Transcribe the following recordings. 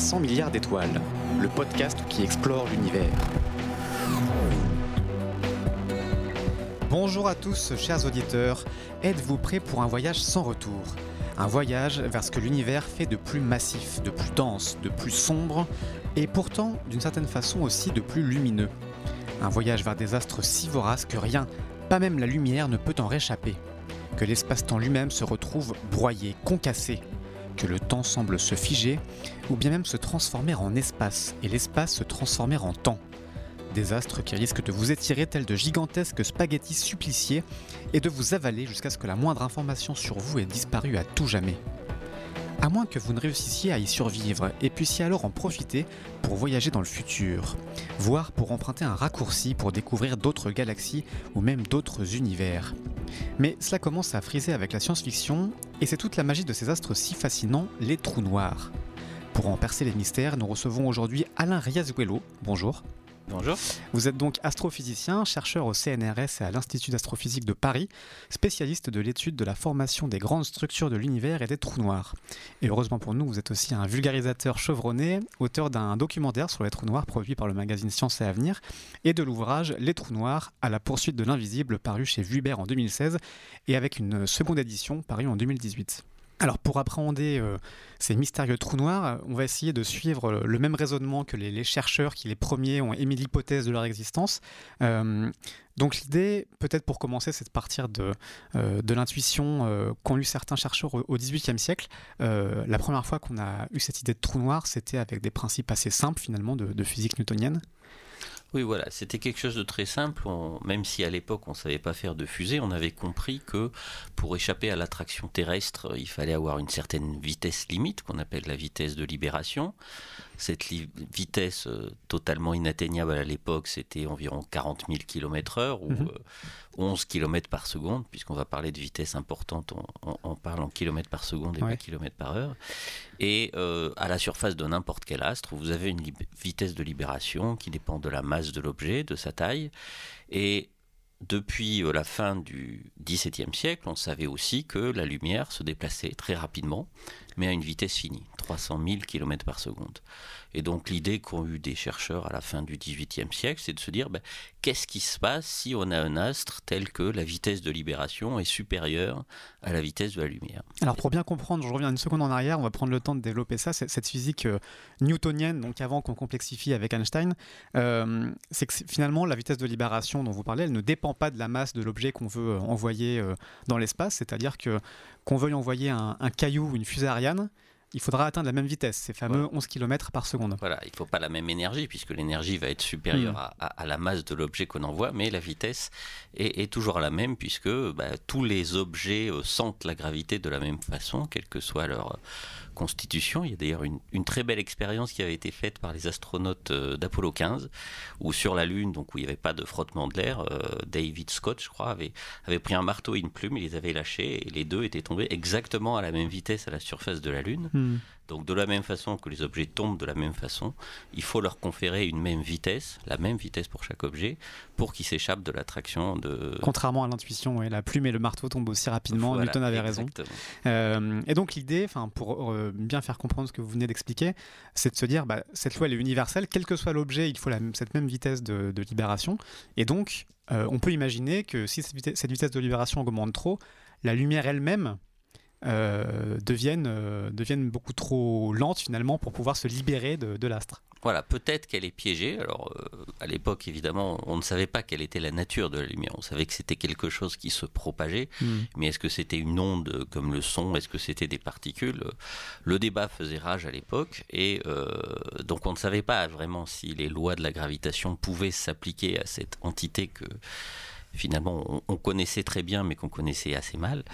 300 milliards d'étoiles, le podcast qui explore l'univers. Bonjour à tous, chers auditeurs. Êtes-vous prêts pour un voyage sans retour? Un voyage vers ce que l'univers fait de plus massif, de plus dense, de plus sombre, et pourtant, d'une certaine façon aussi, de plus lumineux. Un voyage vers des astres si voraces que rien, pas même la lumière, ne peut en réchapper. Que l'espace-temps lui-même se retrouve broyé, concassé, que le temps semble se figer, ou bien même se transformer en espace, et l'espace se transformer en temps. Des astres qui risquent de vous étirer tels de gigantesques spaghettis suppliciés et de vous avaler jusqu'à ce que la moindre information sur vous ait disparu à tout jamais. À moins que vous ne réussissiez à y survivre et puissiez alors en profiter pour voyager dans le futur, voire pour emprunter un raccourci pour découvrir d'autres galaxies ou même d'autres univers. Mais cela commence à friser avec la science-fiction et c'est toute la magie de ces astres si fascinants, les trous noirs. Pour en percer les mystères, nous recevons aujourd'hui Alain Riazuelo. Bonjour. Bonjour. Vous êtes donc astrophysicien, chercheur au CNRS et à l'Institut d'astrophysique de Paris, spécialiste de l'étude de la formation des grandes structures de l'univers et des trous noirs. Et heureusement pour nous, vous êtes aussi un vulgarisateur chevronné, auteur d'un documentaire sur les trous noirs produit par le magazine Science et Avenir, et de l'ouvrage Les trous noirs à la poursuite de l'invisible paru chez Vuibert en 2016 et avec une seconde édition parue en 2018. Alors pour appréhender euh, ces mystérieux trous noirs, on va essayer de suivre le même raisonnement que les, chercheurs qui les premiers ont émis l'hypothèse de leur existence. Euh, donc l'idée, peut-être pour commencer, c'est de partir de, euh, de l'intuition qu'ont eu certains chercheurs au XVIIIe siècle. la première fois qu'on a eu cette idée de trou noir, c'était avec des principes assez simples finalement de physique newtonienne. Oui, voilà, c'était quelque chose de très simple. même si à l'époque on ne savait pas faire de fusée, on avait compris que pour échapper à l'attraction terrestre, il fallait avoir une certaine vitesse limite, qu'on appelle la vitesse de libération. Cette vitesse euh, totalement inatteignable à l'époque, c'était environ 40 000 km/h ou 11 km par seconde, puisqu'on va parler de vitesse importante, on, parle en km par seconde et pas km par heure. Et euh, à la surface de n'importe quel astre, vous avez une vitesse de libération qui dépend de la masse de l'objet, de sa taille. Et depuis euh, la fin du XVIIe siècle, on savait aussi que la lumière se déplaçait très rapidement, mais à une vitesse finie, 300 000 km par seconde. Et donc l'idée qu'ont eu des chercheurs à la fin du XVIIIe siècle, c'est de se dire ben, qu'est-ce qui se passe si on a un astre tel que la vitesse de libération est supérieure à la vitesse de la lumière? Alors pour bien comprendre, je reviens une seconde en arrière, on va prendre le temps de développer ça, cette physique euh, newtonienne, donc avant qu'on complexifie avec Einstein, euh, c'est que finalement la vitesse de libération dont vous parlez, elle ne dépend pas de la masse de l'objet qu'on veut euh, envoyer dans l'espace, c'est-à-dire que qu'on veuille envoyer un, un caillou ou une fusée Ariane, il faudra atteindre la même vitesse, ces fameux 11 km par seconde. Voilà, il ne faut pas la même énergie, puisque l'énergie va être supérieure hmm. à, la masse de l'objet qu'on envoie, mais la vitesse est, toujours la même, puisque bah, tous les objets euh, sentent la gravité de la même façon, quelle que soit leur constitution. Il y a d'ailleurs une, très belle expérience qui avait été faite par les astronautes euh, d'Apollo 15, où sur la Lune, donc où il n'y avait pas de frottement de l'air, euh, David Scott, je crois, avait, pris un marteau et une plume, il les avait lâchés, et les deux étaient tombés exactement à la même vitesse à la surface de la Lune. Hmm. Donc de la même façon que les objets tombent de la même façon, il faut leur conférer une même vitesse, la même vitesse pour chaque objet, pour qu'ils s'échappent de l'attraction de... Contrairement à l'intuition, la plume et le marteau tombent aussi rapidement, Newton avait raison. Euh, et donc l'idée, pour euh, bien faire comprendre ce que vous venez d'expliquer, c'est de se dire, bah, cette loi elle est universelle, quel que soit l'objet, il faut cette même vitesse de, libération. Et donc, euh, on peut imaginer que si cette vitesse de libération augmente trop, la lumière elle-même euh, deviennent, euh, deviennent beaucoup trop lentes finalement pour pouvoir se libérer de, l'astre. Voilà, peut-être qu'elle est piégée. Alors, euh, à l'époque, évidemment, on ne savait pas quelle était la nature de la lumière. On savait que c'était quelque chose qui se propageait, hmm. mais est-ce que c'était une onde comme le son? Est-ce que c'était des particules? Le débat faisait rage à l'époque, et donc on ne savait pas vraiment si les lois de la gravitation pouvaient s'appliquer à cette entité que finalement on, connaissait très bien, mais qu'on connaissait assez mal.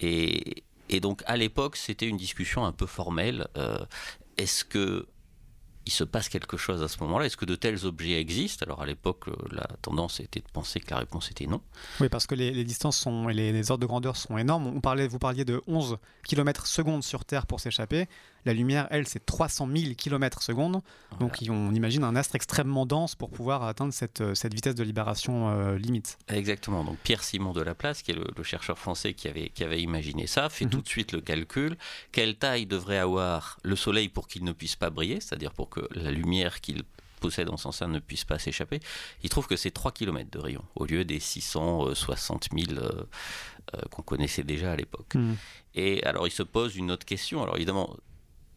Et, et donc à l'époque, c'était une discussion un peu formelle. Euh, est-ce que il se passe quelque chose à ce moment-là? Est-ce que de tels objets existent? Alors à l'époque, euh, la tendance était de penser que la réponse était non. Oui, parce que les, distances et les, ordres de grandeur sont énormes. On parlait, vous parliez de 11 km secondes sur Terre pour s'échapper. La lumière, elle, c'est 300 000 km secondes. Donc on imagine un astre extrêmement dense pour pouvoir atteindre cette, euh, cette vitesse de libération euh, limite. Exactement. Donc Pierre Simon de Laplace, qui est le, chercheur français qui avait, qui avait imaginé ça, fait mhm. tout de suite le calcul. Quelle taille devrait avoir le Soleil pour qu'il ne puisse pas briller, c'est-à-dire pour que la lumière qu'il possède en son sein ne puisse pas s'échapper? Il trouve que c'est 3 km de rayon au lieu des 660 000 euh, qu'on connaissait déjà à l'époque. Mhm. Et alors il se pose une autre question. Alors évidemment,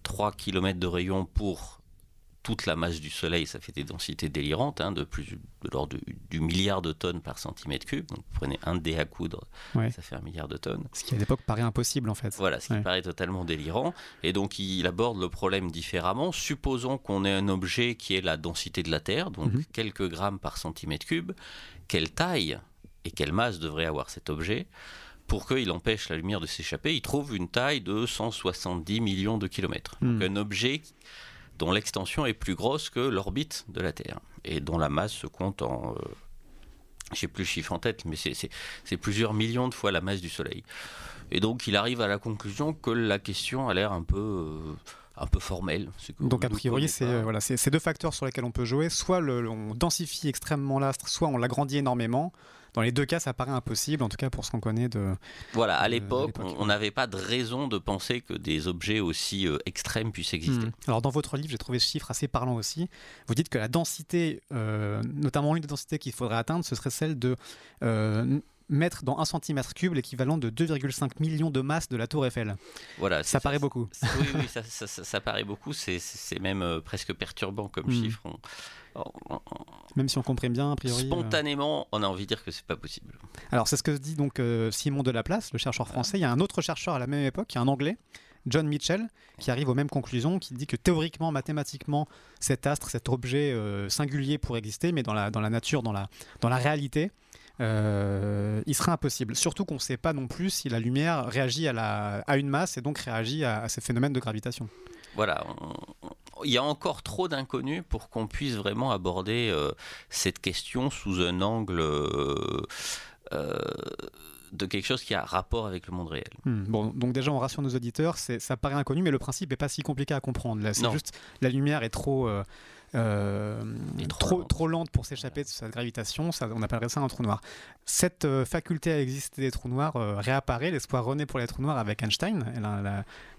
3 km de rayon pour toute la masse du Soleil, ça fait des densités délirantes, hein, de plus de l'ordre du milliard de tonnes par centimètre cube. Donc vous prenez un dé à coudre, ça fait un milliard de tonnes. Ce qui à l'époque paraît impossible en fait. Voilà, ce qui paraît totalement délirant. Et donc il aborde le problème différemment. Supposons qu'on ait un objet qui est la densité de la Terre, donc mhm. quelques grammes par centimètre cube. Quelle taille et quelle masse devrait avoir cet objet? Pour qu'il empêche la lumière de s'échapper, il trouve une taille de 170 millions de kilomètres. Donc hmm. un objet dont l'extension est plus grosse que l'orbite de la Terre et dont la masse se compte en... Euh, je n'ai plus le chiffre en tête, mais c'est plusieurs millions de fois la masse du Soleil. Et donc il arrive à la conclusion que la question a l'air un peu... Euh, un peu formelle. Donc a priori, c'est euh, voilà, ces deux facteurs sur lesquels on peut jouer. Soit le, on densifie extrêmement l'astre, soit on l'agrandit énormément. Dans les deux cas, ça paraît impossible, en tout cas pour ce qu'on connaît de. Voilà, à l'époque, on n'avait pas de raison de penser que des objets aussi euh, extrêmes puissent exister. Hmm. Alors, dans votre livre, j'ai trouvé ce chiffre assez parlant aussi. Vous dites que la densité, euh, notamment une des densités qu'il faudrait atteindre, ce serait celle de euh, mettre dans un centimètre cube l'équivalent de 2,5 millions de masses de la Tour Eiffel. Voilà, ça, paraît beaucoup. Oui, oui, ça, ça, paraît beaucoup. C'est même presque perturbant comme hmm. chiffre. Même si on comprend bien, a priori. Euh. Spontanément, on a envie de dire que c'est pas possible. Alors, c'est ce que dit donc euh, Simon Delaplace, le chercheur français. Il y a un autre chercheur à la même époque, un anglais, John Mitchell, qui arrive aux mêmes conclusions, qui dit que théoriquement, mathématiquement, cet astre, cet objet euh, singulier pourrait exister, mais dans la, dans la nature, dans la, dans la réalité, il serait impossible. Surtout qu'on ne sait pas non plus si la lumière réagit à, la, à une masse et donc réagit à, à ces phénomènes de gravitation. Voilà, il y a encore trop d'inconnus pour qu'on puisse vraiment aborder euh, cette question sous un angle euh, euh, de quelque chose qui a rapport avec le monde réel. Hmm. bon, donc déjà on rassure nos auditeurs, ça paraît inconnu, mais le principe n'est pas si compliqué à comprendre. C'est juste la lumière est trop euh, trop, trop, lente pour s'échapper de sa gravitation, ça, on appellerait ça un trou noir. Cette euh, faculté à exister des trous noirs euh, réapparaît, l'espoir renaît pour les trous noirs avec Einstein,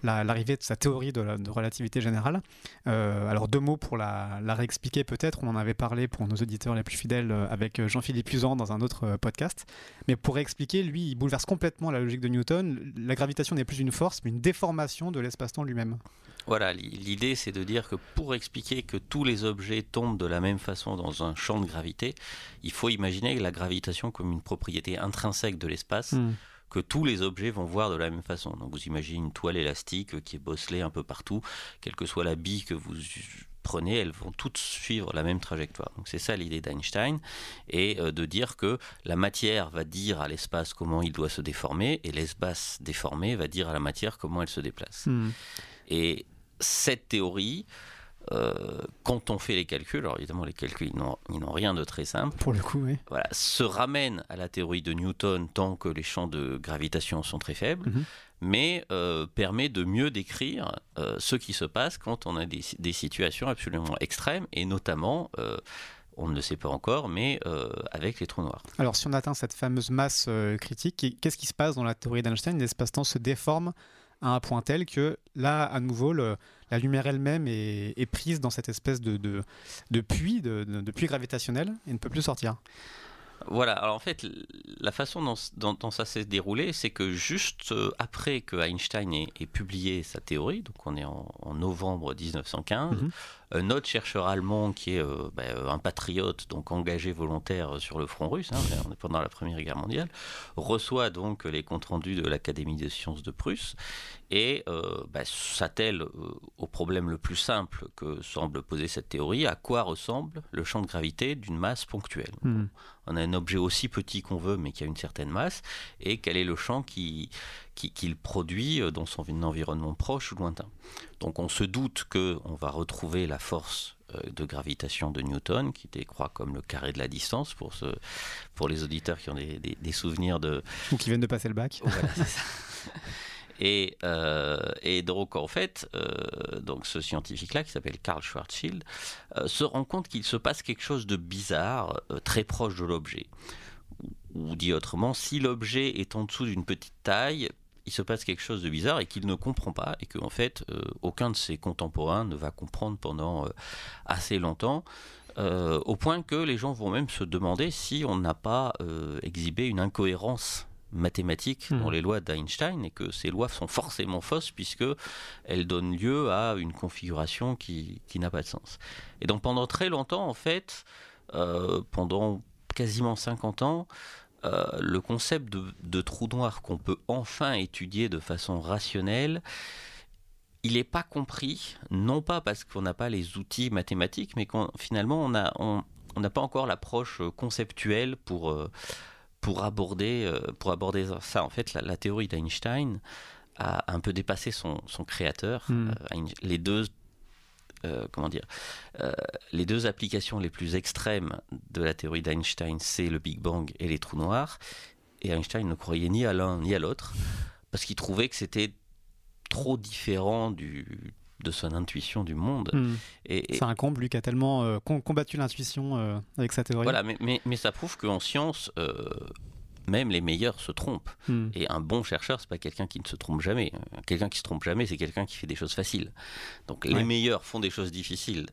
l'arrivée de sa théorie de, relativité générale. alors deux mots pour la, réexpliquer peut-être, on en avait parlé pour nos auditeurs les plus fidèles avec Jean-Philippe Usan dans un autre podcast, mais pour réexpliquer, lui, il bouleverse complètement la logique de Newton. La gravitation n'est plus une force, mais une déformation de l'espace-temps lui-même. Voilà, l'idée c'est de dire que pour expliquer que tous les objets tombent de la même façon dans un champ de gravité, il faut imaginer la gravitation comme une propriété intrinsèque de l'espace. Hmm. que tous les objets vont voir de la même façon. Donc vous imaginez une toile élastique qui est bosselée un peu partout, quelle que soit la bille que vous prenez, elles vont toutes suivre la même trajectoire. Donc c'est ça l'idée d'Einstein, et euh, de dire que la matière va dire à l'espace comment il doit se déformer, et l'espace déformé va dire à la matière comment elle se déplace. Hmm. Et cette théorie, euh, quand on fait les calculs, alors évidemment les calculs ils n'ont rien de très simple. Pour le coup, oui. Voilà, se ramène à la théorie de Newton tant que les champs de gravitation sont très faibles, mhm. mais euh, permet de mieux décrire euh, ce qui se passe quand on a des, des situations absolument extrêmes et notamment on ne le sait pas encore, mais avec les trous noirs. Alors si on atteint cette fameuse masse critique, qu'est-ce qui se passe dans la théorie d'Einstein? L'espace-temps se déforme à un point tel que là, à nouveau, la lumière elle-même est, prise dans cette espèce de, puits, de, puits gravitationnel et ne peut plus sortir. Voilà, alors en fait, la façon dont, ça s'est déroulé, c'est que juste euh, après que Einstein ait, publié sa théorie, donc on est en, novembre 1915, un autre chercheur allemand qui est euh, ben, un patriote, donc engagé volontaire sur le front russe, hein, on est pendant la Première Guerre mondiale, reçoit donc les comptes rendus de l'Académie des sciences de Prusse et euh, ben, s'attelle euh, au problème le plus simple que semble poser cette théorie, à quoi ressemble le champ de gravité d'une masse ponctuelle. Hmm. On a un objet aussi petit qu'on veut, mais qui a une certaine masse, et quel est le champ qu'il qui, produit dans son environnement proche ou lointain. Donc on se doute qu'on va retrouver la force euh, de gravitation de Newton, qui décroît comme le carré de la distance pour, ce, pour les auditeurs qui ont des, des, souvenirs de... Ou qui viennent de passer le bac. Voilà, ça. Et, et donc en fait, donc ce scientifique-là qui s'appelle Karl Schwarzschild se rend compte qu'il se passe quelque chose de bizarre très proche de l'objet. Ou dit autrement, si l'objet est en dessous d'une petite taille, il se passe quelque chose de bizarre et qu'il ne comprend pas et qu'en fait euh, aucun de ses contemporains ne va comprendre pendant euh, assez longtemps. Euh, au point que les gens vont même se demander si on n'a pas exhibé une incohérence mathématique dans hmm. les lois d'Einstein et que ces lois sont forcément fausses puisque elles donnent lieu à une configuration qui, qui n'a pas de sens. Et donc pendant très longtemps, en fait, pendant quasiment 50 ans, euh, le concept de, trou noir qu'on peut enfin étudier de façon rationnelle, il n'est pas compris, non pas parce qu'on n'a pas les outils mathématiques, mais qu'on finalement on n'a on, pas encore l'approche conceptuelle pour, euh, pour, aborder, euh, pour aborder ça. En fait, la, théorie d'Einstein a un peu dépassé son, son créateur. Hmm. les deux euh, comment dire, euh, les deux applications les plus extrêmes de la théorie d'Einstein, c'est le Big Bang et les trous noirs. Et Einstein ne croyait ni à l'un ni à l'autre, parce qu'il trouvait que c'était trop différent du, de son intuition du monde. Hmm. Et, c'est un comble, lui, qui a tellement euh, combattu l'intuition avec sa théorie. Voilà, mais, mais, mais ça prouve qu'en science, même les meilleurs se trompent. Hmm. Et un bon chercheur, c'est pas quelqu'un qui ne se trompe jamais. Quelqu'un qui se trompe jamais, c'est quelqu'un qui fait des choses faciles. Donc les meilleurs font des choses difficiles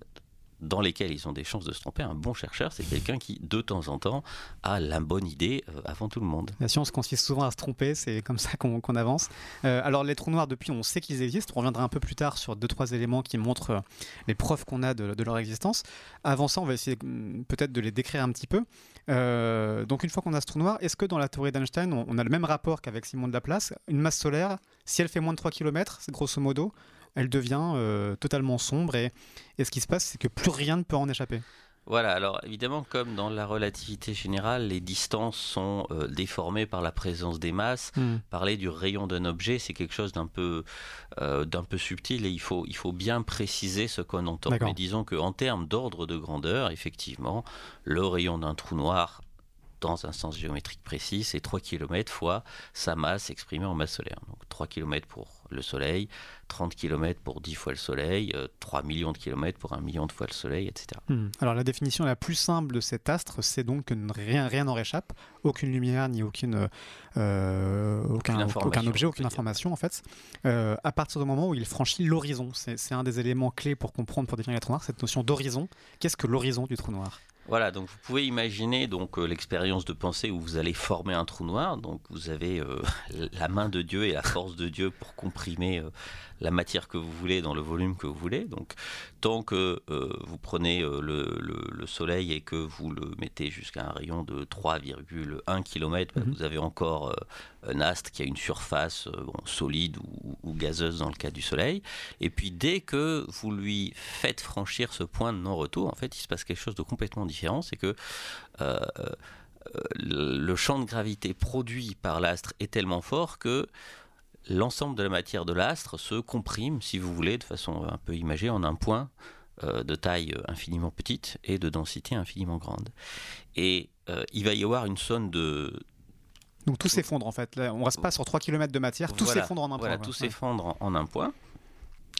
dans lesquels ils ont des chances de se tromper. Un bon chercheur, c'est quelqu'un qui, de temps en temps, a la bonne idée euh, avant tout le monde. La science consiste souvent à se tromper, c'est comme ça qu'on avance. Euh, alors, les trous noirs, depuis, on sait qu'ils existent. On reviendra un peu plus tard sur deux, trois éléments qui montrent euh, les preuves qu'on a de, leur existence. Avant ça, on va essayer mm, peut-être de les décrire un petit peu. donc, une fois qu'on a ce trou noir, est-ce que dans la théorie d'Einstein, on, on, a le même rapport qu'avec Simon de Laplace? Une masse solaire, si elle fait moins de 3 km, c'est grosso modo, elle devient euh, totalement sombre et, ce qui se passe, c'est que plus rien ne peut en échapper. Voilà, alors évidemment, comme dans la relativité générale, les distances sont euh, déformées par la présence des masses. Hmm. Parler du rayon d'un objet, c'est quelque chose d'un peu, euh, d'un peu subtil et il faut, il faut bien préciser ce qu'on entend. Mais disons qu'en termes d'ordre de grandeur, effectivement, le rayon d'un trou noir dans un sens géométrique précis, c'est 3 km fois sa masse exprimée en masse solaire. Donc 3 km pour le Soleil, 30 km pour 10 fois le Soleil, 3 euh, millions de kilomètres pour un million de fois le Soleil, etc. Hmm. Alors la définition la plus simple de cet astre, c'est donc que rien rien n'en réchappe, aucune lumière ni aucune, euh, aucun, aucun, objet, aucune information en fait, euh, à partir du moment où il franchit l'horizon. C'est un des éléments clés pour comprendre, pour définir les trous noirs, cette notion d'horizon. Qu'est-ce que l'horizon du trou noir? Voilà, donc vous pouvez imaginer donc l'expérience de pensée où vous allez former un trou noir. Donc vous avez la main de Dieu et la force de Dieu pour comprimer euh, la matière que vous voulez dans le volume que vous voulez. Donc, tant que euh, vous prenez euh, le, soleil et que vous le mettez jusqu'à un rayon de 3,1 km, bah, mhm. vous avez encore un astre qui a une surface solide ou, gazeuse dans le cas du soleil. Et puis, dès que vous lui faites franchir ce point de non-retour, en fait, il se passe quelque chose de complètement différent. C'est que le champ de gravité produit par l'astre est tellement fort que l'ensemble de la matière de l'astre se comprime, si vous voulez, de façon un peu imagée, en un point euh, de taille infiniment petite et de densité infiniment grande. Et euh, il va y avoir une zone de... Donc tout s'effondre en fait. on ne reste pas sur 3 km de matière, tout s'effondre en un point. Voilà, tout s'effondre en un point.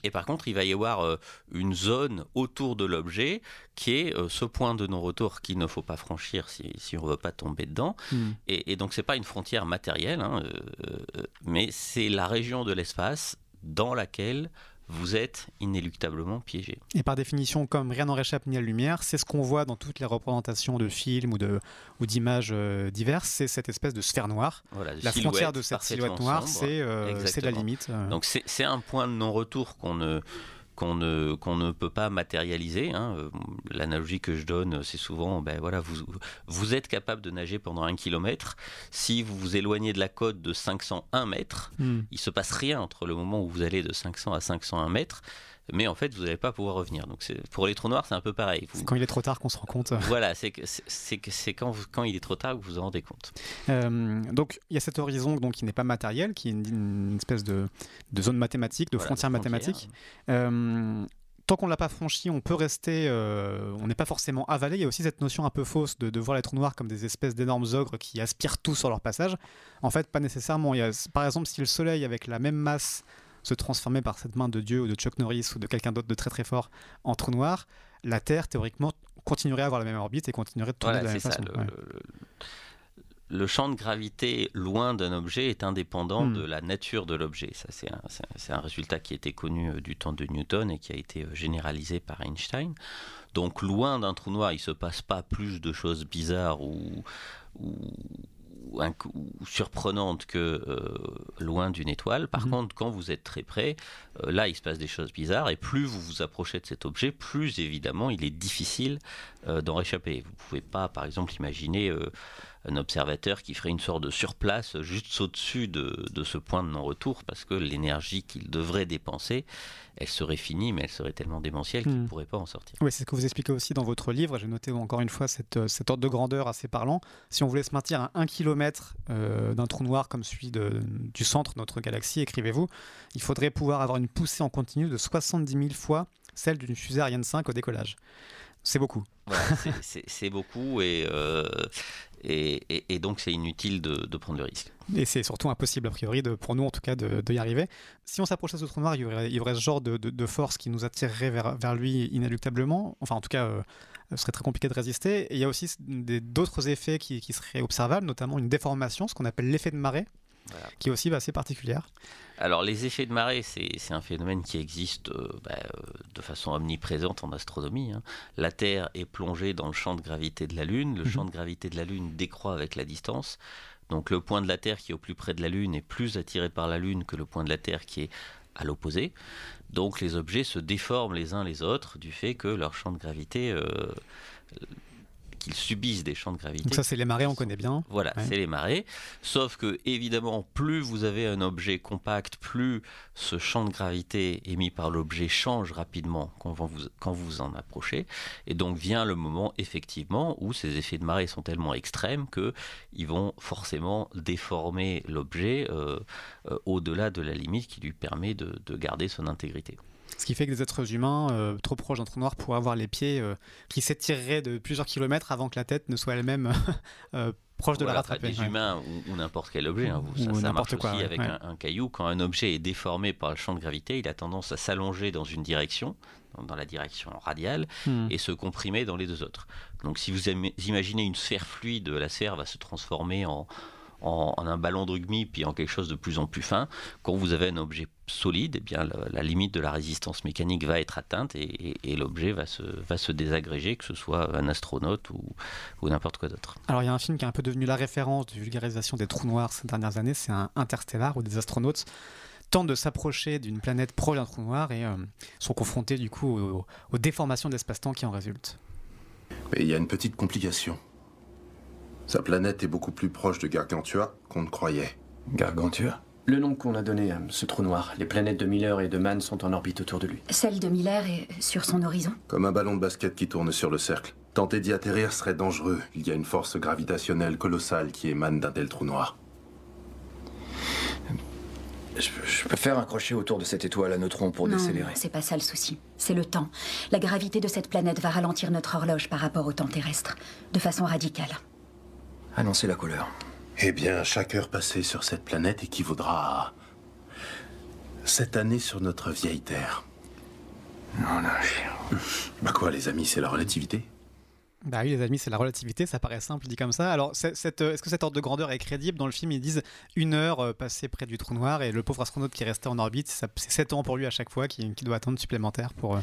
Et par contre, il va y avoir euh, une zone autour de l'objet qui est euh, ce point de non-retour qu'il ne faut pas franchir si, on ne veut pas tomber dedans. Hmm. Et, donc, ce n'est pas une frontière matérielle, hein, euh, mais c'est la région de l'espace dans laquelle vous êtes inéluctablement piégé. Et par définition, comme rien n'en réchappe ni à la lumière, c'est ce qu'on voit dans toutes les représentations de films ou, de, ou d'images euh, diverses, c'est cette espèce de sphère noire. la frontière de cette silhouette noire, c'est, euh, c'est la limite. Euh. Donc c'est, c'est un point de non-retour qu'on ne qu'on ne, qu'on ne peut pas matérialiser. Hein. L'analogie que je donne, c'est souvent, ben voilà, vous, vous êtes capable de nager pendant un kilomètre. Si vous vous éloignez de la côte de 501 mètres, hmm. il se passe rien entre le moment où vous allez de 500 à 501 mètres mais en fait, vous n'allez pas pouvoir revenir. Donc, pour les trous noirs, c'est un peu pareil. C'est quand il est trop tard qu'on se rend compte. Voilà, c'est quand, quand il est trop tard que vous vous en rendez compte. Euh, donc, il y a cet horizon donc, qui n'est pas matériel, qui est une, espèce de, de, zone mathématique, de frontière, mathématique. Euh, tant qu'on ne l'a pas franchi, on peut rester, on n'est pas forcément avalé. Il y a aussi cette notion un peu fausse de, voir les trous noirs comme des espèces d'énormes ogres qui aspirent tout sur leur passage. En fait, pas nécessairement. Il y a, par exemple, si le Soleil, avec la même masse, se transformait par cette main de Dieu ou de Chuck Norris ou de quelqu'un d'autre de très très fort en trou noir, la Terre, théoriquement, continuerait à avoir la même orbite et continuerait de tourner de la même façon. Le, champ de gravité loin d'un objet est indépendant hmm. de la nature de l'objet. Ça, c'est un, résultat qui était connu euh, du temps de Newton et qui a été euh, généralisé par Einstein. Donc, loin d'un trou noir, il ne se passe pas plus de choses bizarres ou, ou ou, surprenante que euh, loin d'une étoile. Par mhm. contre, quand vous êtes très près, euh, là, il se passe des choses bizarres. Et plus vous vous approchez de cet objet, plus évidemment, il est difficile euh, d'en réchapper. Vous ne pouvez pas, par exemple, imaginer un observateur qui ferait une sorte de surplace juste au-dessus de, de, ce point de non-retour parce que l'énergie qu'il devrait dépenser, elle serait finie, mais elle serait tellement démentielle qu'il ne hmm. pourrait pas en sortir. Oui, c'est ce que vous expliquez aussi dans votre livre. J'ai noté encore une fois cette, euh, cette, ordre de grandeur assez parlant. Si on voulait se maintenir à un kilomètre euh, d'un trou noir comme celui de, du centre de notre galaxie, écrivez-vous, il faudrait pouvoir avoir une poussée en continu de 70 000 fois celle d'une fusée Ariane 5 au décollage. C'est beaucoup. c'est beaucoup euh, et, et, donc c'est inutile de, prendre le risque. Et c'est surtout impossible, a priori, de, pour nous en tout cas, de, y arriver. Si on s'approchait de ce trou noir, il y aurait, ce genre de, force qui nous attirerait vers, vers lui inéluctablement. Enfin, en tout cas, euh, ce serait très compliqué de résister. Et il y a aussi d'autres effets qui, qui, seraient observables, notamment une déformation, ce qu'on appelle l'effet de marée, qui est aussi assez particulière. Alors les effets de marée, c'est un phénomène qui existe euh, bah, euh, de façon omniprésente en astronomie. Hein. La Terre est plongée dans le champ de gravité de la Lune, le mhm. champ de gravité de la Lune décroît avec la distance. Donc le point de la Terre qui est au plus près de la Lune est plus attiré par la Lune que le point de la Terre qui est à l'opposé. Donc les objets se déforment les uns les autres du fait que leur champ de gravité euh, qu'ils subissent des champs de gravité. Donc ça, c'est les marées, on connaît bien. Voilà, c'est les marées. Sauf que, évidemment, plus vous avez un objet compact, plus ce champ de gravité émis par l'objet change rapidement quand vous, quand vous en approchez. Et donc vient le moment, effectivement, où ces effets de marée sont tellement extrêmes qu'ils vont forcément déformer l'objet euh, euh, au-delà de la limite qui lui permet de garder son intégrité. Ce qui fait que des êtres humains euh, trop proches d'un trou noir pourraient avoir les pieds euh, qui s'étireraient de plusieurs kilomètres avant que la tête ne soit elle-même euh, proche de la rattraper. Des humains ou, n'importe quel objet. Hein, ça, ou ça marche quoi, aussi avec un, caillou. Quand un objet est déformé par le champ de gravité, il a tendance à s'allonger dans une direction, dans la direction radiale, hmm. et se comprimer dans les deux autres. Donc si vous imaginez une sphère fluide, la sphère va se transformer en en, un ballon de rugby puis en quelque chose de plus en plus fin. Quand vous avez un objet solide, eh bien, la, limite de la résistance mécanique va être atteinte et, l'objet va se, va se désagréger, que ce soit un astronaute ou, ou n'importe quoi d'autre. Alors il y a un film qui est un peu devenu la référence de vulgarisation des trous noirs ces dernières années, c'est un Interstellar où des astronautes tentent de s'approcher d'une planète proche d'un trou noir et euh, sont confrontés du coup aux, aux déformations d'espace-temps qui en résultent. Mais il y a une petite complication. Sa planète est beaucoup plus proche de Gargantua qu'on ne croyait. Gargantua? Le nom qu'on a donné à ce trou noir. Les planètes de Miller et de Mann sont en orbite autour de lui. Celle de Miller est sur son horizon? Comme un ballon de basket qui tourne sur le cercle. Tenter d'y atterrir serait dangereux. Il y a une force gravitationnelle colossale qui émane d'un tel trou noir. Je, peux faire un crochet autour de cette étoile à neutrons pour décélérer. C'est pas ça le souci. C'est le temps. La gravité de cette planète va ralentir notre horloge par rapport au temps terrestre, de façon radicale. Annoncez la couleur. Eh bien, chaque heure passée sur cette planète équivaudra à... Cette année sur notre vieille Terre. Non, non, Bah quoi, les amis, c'est la relativité bah oui, les amis, c'est la relativité, ça paraît simple dit comme ça. Alors, euh, est-ce que cette ordre de grandeur est crédible? Dans le film, ils disent une heure euh, passée près du trou noir et le pauvre astronaute qui est resté en orbite, c'est 7 ans pour lui à chaque fois qui, doit attendre supplémentaire pour, euh,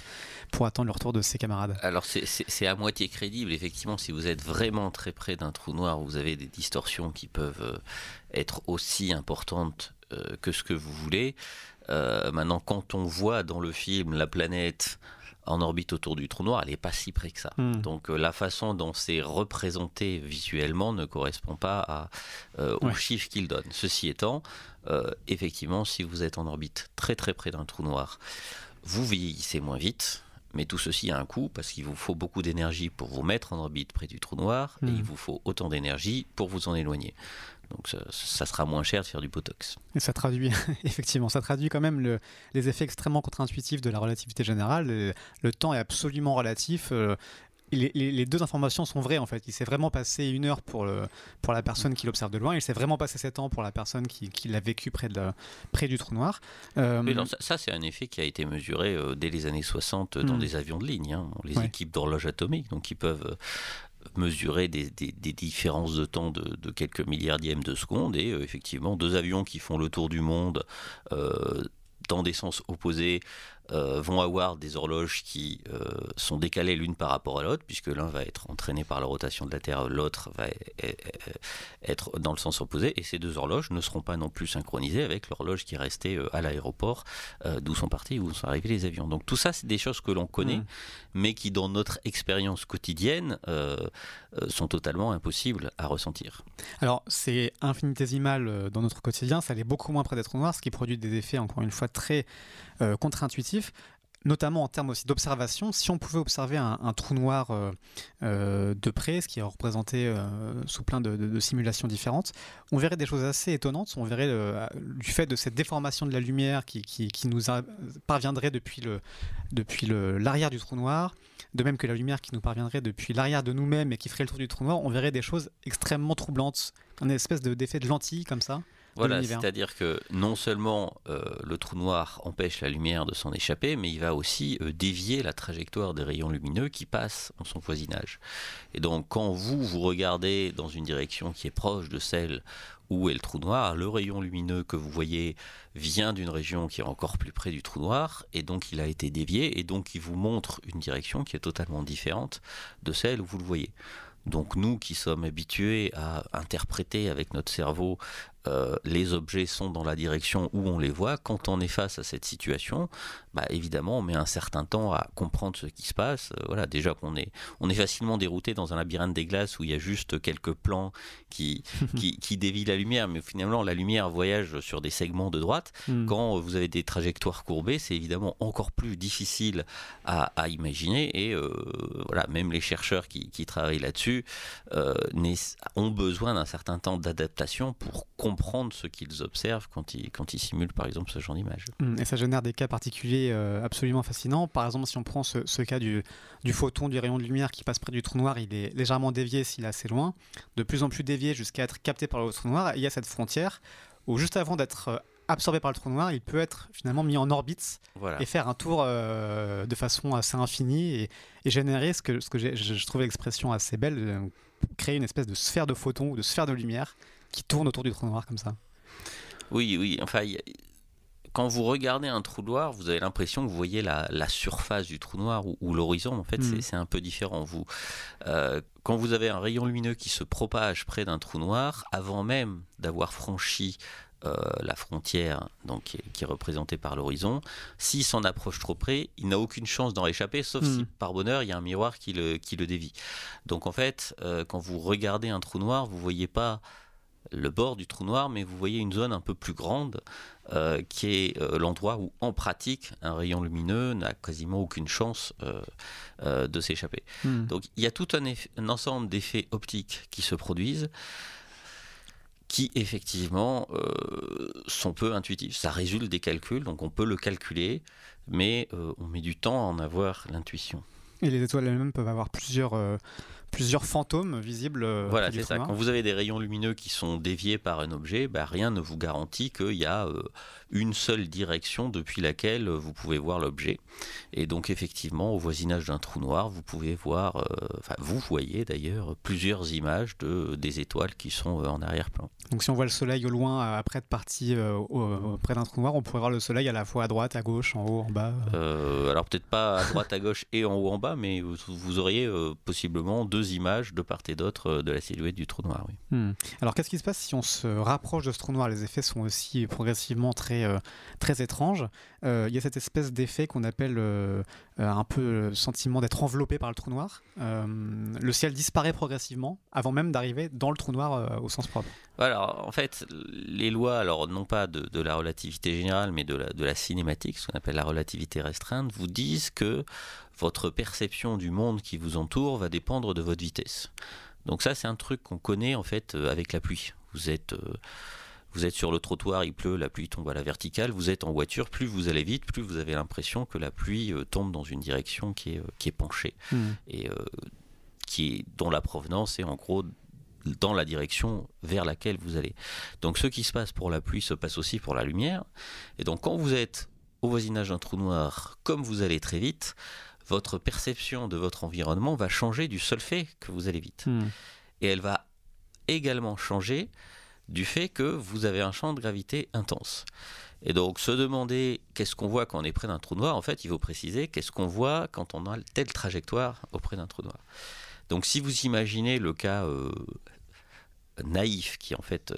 pour attendre le retour de ses camarades. Alors, c'est à moitié crédible. Effectivement, si vous êtes vraiment très près d'un trou noir, vous avez des distorsions qui peuvent être aussi importantes que ce que vous voulez. maintenant, quand on voit dans le film la planète en orbite autour du trou noir, elle n'est pas si près que ça. Hmm. Donc euh, la façon dont c'est représenté visuellement ne correspond pas à, euh, aux chiffres qu'il donne. Ceci étant, euh, effectivement, si vous êtes en orbite très très près d'un trou noir, vous vieillissez moins vite. Mais tout ceci a un coût parce qu'il vous faut beaucoup d'énergie pour vous mettre en orbite près du trou noir et hmm. il vous faut autant d'énergie pour vous en éloigner. Donc ça, sera moins cher de faire du Botox. Et ça traduit, effectivement, ça traduit quand même le, les effets extrêmement contre-intuitifs de la relativité générale. Le, temps est absolument relatif. Euh, les, deux informations sont vraies en fait. Il s'est vraiment passé une heure pour, le, pour la personne qui l'observe de loin, il s'est vraiment passé sept ans pour la personne qui, qui l'a vécu près, de près du trou noir. Euh, ça, c'est un effet qui a été mesuré euh, dès les années 60 dans hmm. des avions de ligne. Hein. Les équipes d'horloge atomique, donc ils peuvent mesurer des, différences de temps de, quelques milliardièmes de seconde. Et euh, effectivement deux avions qui font le tour du monde euh, dans des sens opposés euh, vont avoir des horloges qui euh, sont décalées l'une par rapport à l'autre, puisque l'un va être entraîné par la rotation de la Terre, l'autre va e-, e-, e-, être dans le sens opposé, et ces deux horloges ne seront pas non plus synchronisées avec l'horloge qui est restée euh, à l'aéroport, d'où sont partis, où sont arrivés les avions. Donc tout ça, c'est des choses que l'on connaît, mmh. mais qui dans notre expérience quotidienne sont totalement impossibles à ressentir. Alors c'est infinitésimal dans notre quotidien, ça allait beaucoup moins près d'être noir, ce qui produit des effets, encore une fois, très contre-intuitifs notamment en termes aussi d'observation. Si on pouvait observer un, trou noir euh, euh, de près, ce qui est représenté euh, sous plein de, simulations différentes, on verrait des choses assez étonnantes. On verrait du fait de cette déformation de la lumière qui, nous parviendrait depuis le depuis l'arrière du trou noir, de même que la lumière qui nous parviendrait depuis l'arrière de nous-mêmes et qui ferait le tour du trou noir, on verrait des choses extrêmement troublantes, une espèce d'effet de lentille comme ça. Voilà, c'est-à-dire que non seulement euh, le trou noir empêche la lumière de s'en échapper, mais il va aussi euh, dévier la trajectoire des rayons lumineux qui passent en son voisinage. Et donc quand vous, vous regardez dans une direction qui est proche de celle où est le trou noir, le rayon lumineux que vous voyez vient d'une région qui est encore plus près du trou noir, et donc il a été dévié, et donc il vous montre une direction qui est totalement différente de celle où vous le voyez. Donc nous qui sommes habitués à interpréter avec notre cerveau euh, les objets sont dans la direction où on les voit, quand on est face à cette situation, bah, évidemment on met un certain temps à comprendre ce qui se passe. Euh, voilà, déjà qu'on est, on est facilement dérouté dans un labyrinthe des glaces où il y a juste quelques plans qui, qui, dévient la lumière, mais finalement la lumière voyage sur des segments de droite. Hmm. Quand vous avez des trajectoires courbées, c'est évidemment encore plus difficile à, imaginer et euh, voilà, même les chercheurs qui, travaillent là-dessus ont besoin d'un certain temps d'adaptation pour comprendre comprendre ce qu'ils observent quand ils, quand ils simulent par exemple ce genre d'image. Mmh, et ça génère des cas particuliers euh, absolument fascinants. Par exemple, si on prend ce, cas du, du photon, du rayon de lumière qui passe près du trou noir, il est légèrement dévié s'il est assez loin, de plus en plus dévié jusqu'à être capté par le trou noir. il y a cette frontière où juste avant d'être euh, absorbé par le trou noir, il peut être finalement mis en orbite et faire un tour euh, de façon assez infinie et, générer ce que, ce que je, trouvais l'expression assez belle, créer une espèce de sphère de photons ou de sphère de lumière qui tourne autour du trou noir comme ça. Oui, oui. Enfin, quand vous regardez un trou noir, vous avez l'impression que vous voyez la, surface du trou noir ou, l'horizon. En fait, mm. c'est un peu différent. Vous, euh, quand vous avez un rayon lumineux qui se propage près d'un trou noir, avant même d'avoir franchi euh, la frontière donc, qui est, représentée par l'horizon, s'il s'en approche trop près, il n'a aucune chance d'en échapper, sauf si mm. par bonheur il y a un miroir qui le, qui le dévie. Donc en fait, euh, quand vous regardez un trou noir, vous voyez pas le bord du trou noir, mais vous voyez une zone un peu plus grande euh, qui est euh, l'endroit où, en pratique, un rayon lumineux n'a quasiment aucune chance euh, de s'échapper. Hmm. Donc il y a tout un, ensemble d'effets optiques qui se produisent qui effectivement sont peu intuitifs. Ça résulte des calculs, donc on peut le calculer, mais on met du temps à en avoir l'intuition. Et les étoiles elles-mêmes peuvent avoir plusieurs plusieurs fantômes visibles. Euh, voilà, c'est ça. Quand vous avez des rayons lumineux qui sont déviés par un objet, bah, rien ne vous garantit qu'il y a euh, une seule direction depuis laquelle vous pouvez voir l'objet. Et donc effectivement, au voisinage d'un trou noir, vous pouvez voir, euh, enfin vous voyez d'ailleurs plusieurs images de, des étoiles qui sont en arrière-plan. Donc si on voit le soleil au loin après de partie près d'un trou noir, on pourrait voir le soleil à la fois à droite, à gauche, en haut, en bas. alors peut-être pas à droite, à gauche et en haut, en bas, mais vous, vous auriez possiblement deux images de part et d'autre euh, de la silhouette du trou noir. Oui. Hmm. Alors qu'est-ce qui se passe si on se rapproche de ce trou noir? Les effets sont aussi progressivement très, euh, très étranges. Euh, il y a cette espèce d'effet qu'on appelle un peu le sentiment d'être enveloppé par le trou noir. le ciel disparaît progressivement avant même d'arriver dans le trou noir au sens propre. Alors en fait, les lois, alors non pas de, la relativité générale, mais de la, cinématique, ce qu'on appelle la relativité restreinte, vous disent que votre perception du monde qui vous entoure va dépendre de votre vitesse. Donc ça, c'est un truc qu'on connaît en fait euh, avec la pluie. vous êtes vous êtes sur le trottoir, il pleut, la pluie tombe à la verticale, vous êtes en voiture, plus vous allez vite, plus vous avez l'impression que la pluie euh, tombe dans une direction qui est, euh, qui est penchée Hmm. et euh, qui est, dont la provenance est en gros dans la direction vers laquelle vous allez. Donc ce qui se passe pour la pluie se passe aussi pour la lumière. Et donc quand vous êtes au voisinage d'un trou noir, comme vous allez très vite, votre perception de votre environnement va changer du seul fait que vous allez vite. Hmm. Et elle va également changer du fait que vous avez un champ de gravité intense. Et donc se demander qu'est-ce qu'on voit quand on est près d'un trou noir, en fait, il faut préciser qu'est-ce qu'on voit quand on a telle trajectoire auprès d'un trou noir. Donc si vous imaginez le cas euh, naïf qui est en fait euh,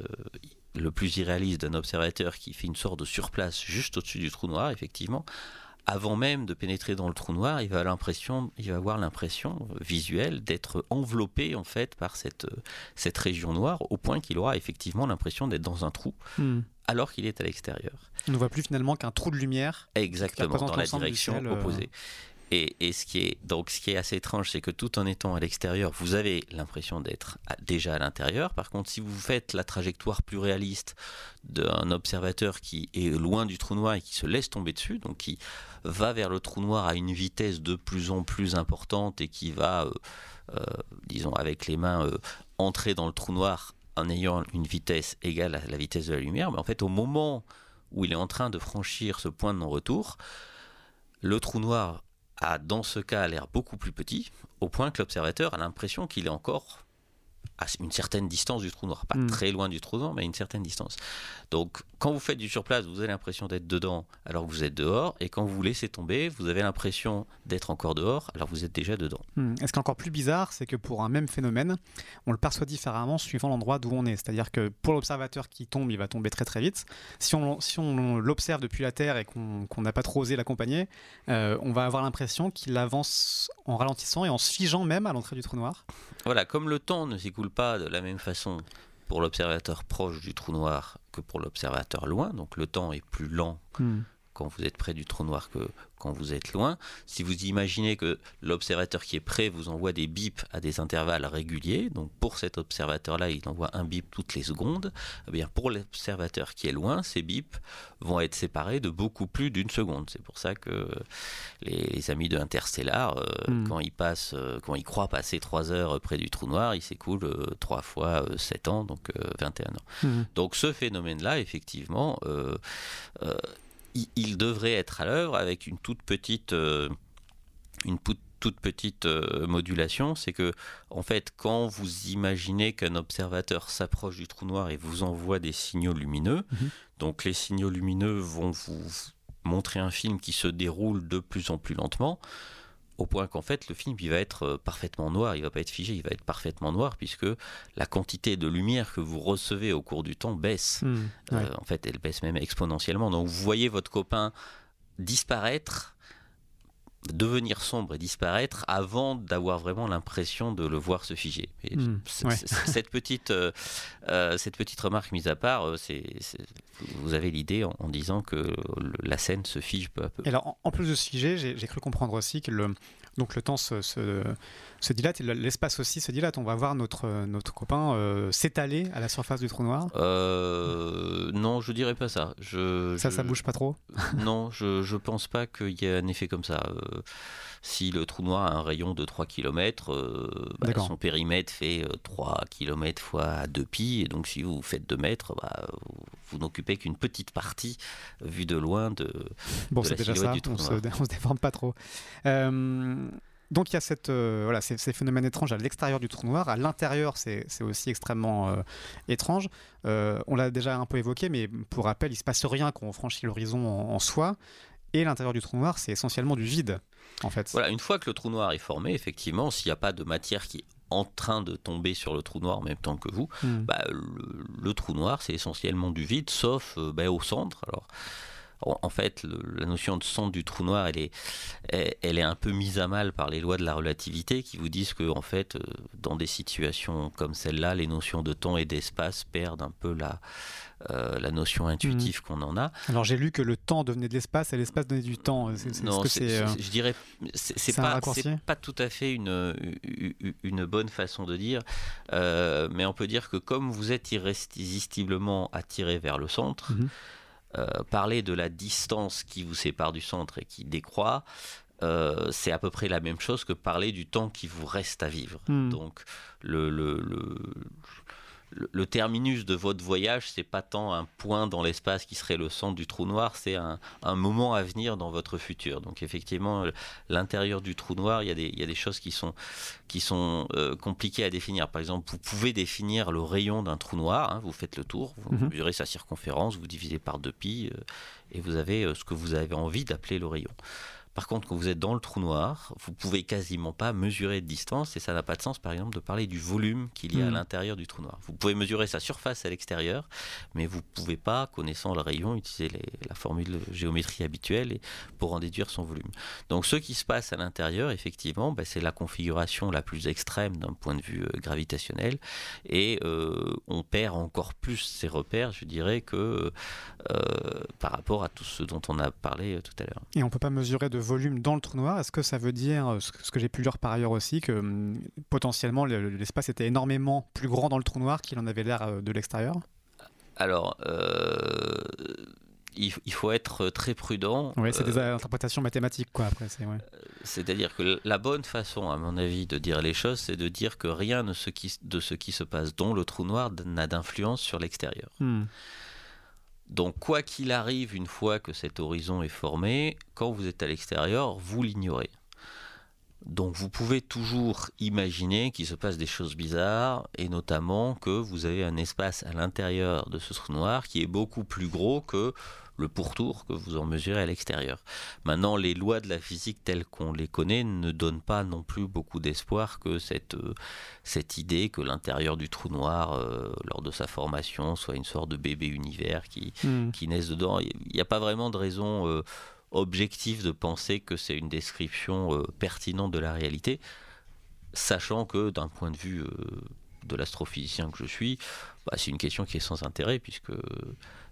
le plus irréaliste d'un observateur qui fait une sorte de surplace juste au-dessus du trou noir, effectivement, avant même de pénétrer dans le trou noir, il va, l'impression, il va avoir l'impression visuelle d'être enveloppé en fait par cette, euh, cette région noire, au point qu'il aura effectivement l'impression d'être dans un trou, Hmm. alors qu'il est à l'extérieur. On ne voit plus finalement qu'un trou de lumière. Exactement, dans la direction euh. Et, ce qui est donc ce qui est assez étrange, c'est que tout en étant à l'extérieur, vous avez l'impression d'être déjà à l'intérieur. Par contre, si vous faites la trajectoire plus réaliste d'un observateur qui est loin du trou noir et qui se laisse tomber dessus, donc qui va vers le trou noir à une vitesse de plus en plus importante et qui va, euh, euh, disons, avec les mains euh, entrer dans le trou noir en ayant une vitesse égale à la vitesse de la lumière, mais en fait, au moment où il est en train de franchir ce point de non-retour, le trou noir a dans ce cas l'air beaucoup plus petit, au point que l'observateur a l'impression qu'il est encore à une certaine distance du trou noir. Pas Mm. très loin du trou noir, mais à une certaine distance. Donc, quand vous faites du surplace, vous avez l'impression d'être dedans alors que vous êtes dehors, et quand vous laissez tomber, vous avez l'impression d'être encore dehors alors que vous êtes déjà dedans. Hmm. Et ce qui est encore plus bizarre, c'est que pour un même phénomène, on le perçoit différemment suivant l'endroit d'où on est. C'est-à-dire que pour l'observateur qui tombe, il va tomber très très vite. Si on, si on l'observe depuis la Terre et qu'on qu'on n'a pas trop osé l'accompagner, euh, on va avoir l'impression qu'il avance en ralentissant et en se figeant même à l'entrée du trou noir. Voilà, comme le temps ne s'écoule pas de la même façon pour l'observateur proche du trou noir que pour l'observateur loin, donc le temps est plus lent Hmm. quand vous êtes près du trou noir que quand vous êtes loin. Si vous imaginez que l'observateur qui est près vous envoie des bips à des intervalles réguliers, donc pour cet observateur-là, il envoie un bip toutes les secondes, eh bien pour l'observateur qui est loin, ces bips vont être séparés de beaucoup plus d'une seconde. C'est pour ça que les, les amis de Interstellar, euh, Mm. quand ils passent, euh, quand ils croient passer 3 heures près du trou noir, ils s'écoulent 3 fois 7 ans, donc euh, 21 ans. Hmm. Donc ce phénomène-là, effectivement, euh, euh, il, il devrait être à l'œuvre avec une toute petite, euh, une pou- toute petite euh, modulation. C'est que, en fait, quand vous imaginez qu'un observateur s'approche du trou noir et vous envoie des signaux lumineux, Mhm. donc les signaux lumineux vont vous montrer un film qui se déroule de plus en plus lentement. Au point qu'en fait, le film, il va être euh, parfaitement noir, il va pas être figé, il va être parfaitement noir, puisque la quantité de lumière que vous recevez au cours du temps baisse. Hmm. Ouais. Euh, en fait, elle baisse même exponentiellement. Donc, vous voyez votre copain disparaître, devenir sombre et disparaître avant d'avoir vraiment l'impression de le voir se figer. Et Mm, c- ouais. c- cette, petite, euh, euh, cette petite remarque mise à part, euh, c'est, vous avez l'idée en, en disant que le- la scène se fige peu à peu. Et alors, en, en plus de figé, j'ai j'ai cru comprendre aussi que le, donc le temps se, se, se dilate et le- l'espace aussi se dilate. On va voir notre, notre copain euh, s'étaler à la surface du trou noir. Euh, non, je dirais pas ça. Je, Ça, je- ça bouge pas trop. Non, je, je pense pas qu'il y ait un effet comme ça. Euh, si le trou noir a un rayon de 3 km, D'accord. son périmètre fait euh, 3 km fois 2 pi, et donc si vous faites 2 mètres, bah, vous, vous n'occupez qu'une petite partie, euh, vue de loin, de... Bon, de la déjà ça. du trou On se, noir. on se déforme pas trop. Euh, donc il y a cette, euh, voilà, ces, ces phénomènes étranges à l'extérieur du trou noir. À l'intérieur, c'est c'est aussi extrêmement euh, étrange. Euh, on l'a déjà un peu évoqué, mais pour rappel, il se passe rien quand on franchit l'horizon en, en soi. Et l'intérieur du trou noir, c'est essentiellement du vide, en fait. Voilà, une fois que le trou noir est formé, effectivement, s'il n'y a pas de matière qui est en train de tomber sur le trou noir en même temps que vous, Hmm. bah, le, le trou noir, c'est essentiellement du vide, sauf euh, bah, au centre. Alors, en, fait, la notion de centre du trou noir, elle est, elle, est un peu mise à mal par les lois de la relativité qui vous disent que, en fait, euh, dans des situations comme celle-là, les notions de temps et d'espace perdent un peu la, euh, la notion intuitive qu'on en a. Alors j'ai lu que le temps devenait de l'espace et l'espace devenait du temps. non, euh, je dirais, c'est, pas, pas tout à fait une, une bonne façon de dire, mais on peut dire que comme vous êtes irrésistiblement attiré vers le centre, mhm. Euh, parler de la distance qui vous sépare du centre et qui décroît, euh, c'est à peu près la même chose que parler du temps qui vous reste à vivre. Hmm. Donc le, le, le terminus de votre voyage, c'est pas tant un point dans l'espace qui serait le centre du trou noir, c'est un, moment à venir dans votre futur. Donc effectivement, l'intérieur du trou noir, il y, a des, il y, a des, choses qui sont, qui sont euh, compliquées à définir. Par exemple, vous pouvez définir le rayon d'un trou noir, hein, vous faites le tour, vous mhm. mesurez sa circonférence, vous divisez par deux pi, euh, et vous avez euh, ce que vous avez envie d'appeler le rayon. Par contre, quand vous êtes dans le trou noir, vous pouvez quasiment pas mesurer de distance et ça n'a pas de sens, par exemple, de parler du volume qu'il y a à hmm. l'intérieur du trou noir. Vous pouvez mesurer sa surface à l'extérieur, mais vous pouvez pas, connaissant le rayon, utiliser la formule de géométrie habituelle pour en déduire son volume. Donc, ce qui se passe à l'intérieur, effectivement, bah, c'est la configuration la plus extrême d'un point de vue euh, gravitationnel et euh, on perd encore plus ses repères, je dirais, que par rapport à tout ce dont on a parlé tout à l'heure. Et on peut pas mesurer de volume dans le trou noir, est-ce que ça veut dire, euh, ce que, j'ai pu lire par ailleurs aussi, que hum, potentiellement l'espace était énormément plus grand dans le trou noir qu'il en avait l'air euh, de l'extérieur? Alors, euh, il, faut être très prudent. Oui, c'est des interprétations mathématiques, quoi, après. C'est-à-dire que la bonne façon, à mon avis, de dire les choses, c'est de dire que rien de ce qui, de ce qui se passe dans le trou noir n'a d'influence sur l'extérieur. Hmm. Donc quoi qu'il arrive une fois que cet horizon est formé, quand vous êtes à l'extérieur, vous l'ignorez. Donc vous pouvez toujours imaginer qu'il se passe des choses bizarres, et notamment que vous avez un espace à l'intérieur de ce trou noir qui est beaucoup plus gros que le pourtour que vous en mesurez à l'extérieur. Maintenant, les lois de la physique telles qu'on les connaît ne donnent pas non plus beaucoup d'espoir que cette, euh, cette idée que l'intérieur du trou noir, euh, lors de sa formation, soit une sorte de bébé univers qui, hmm. qui naisse dedans. Il n'y a pas vraiment de raison euh, objective de penser que c'est une description pertinente de la réalité, sachant que d'un point de vue de l'astrophysicien que je suis, bah, c'est une question qui est sans intérêt, puisque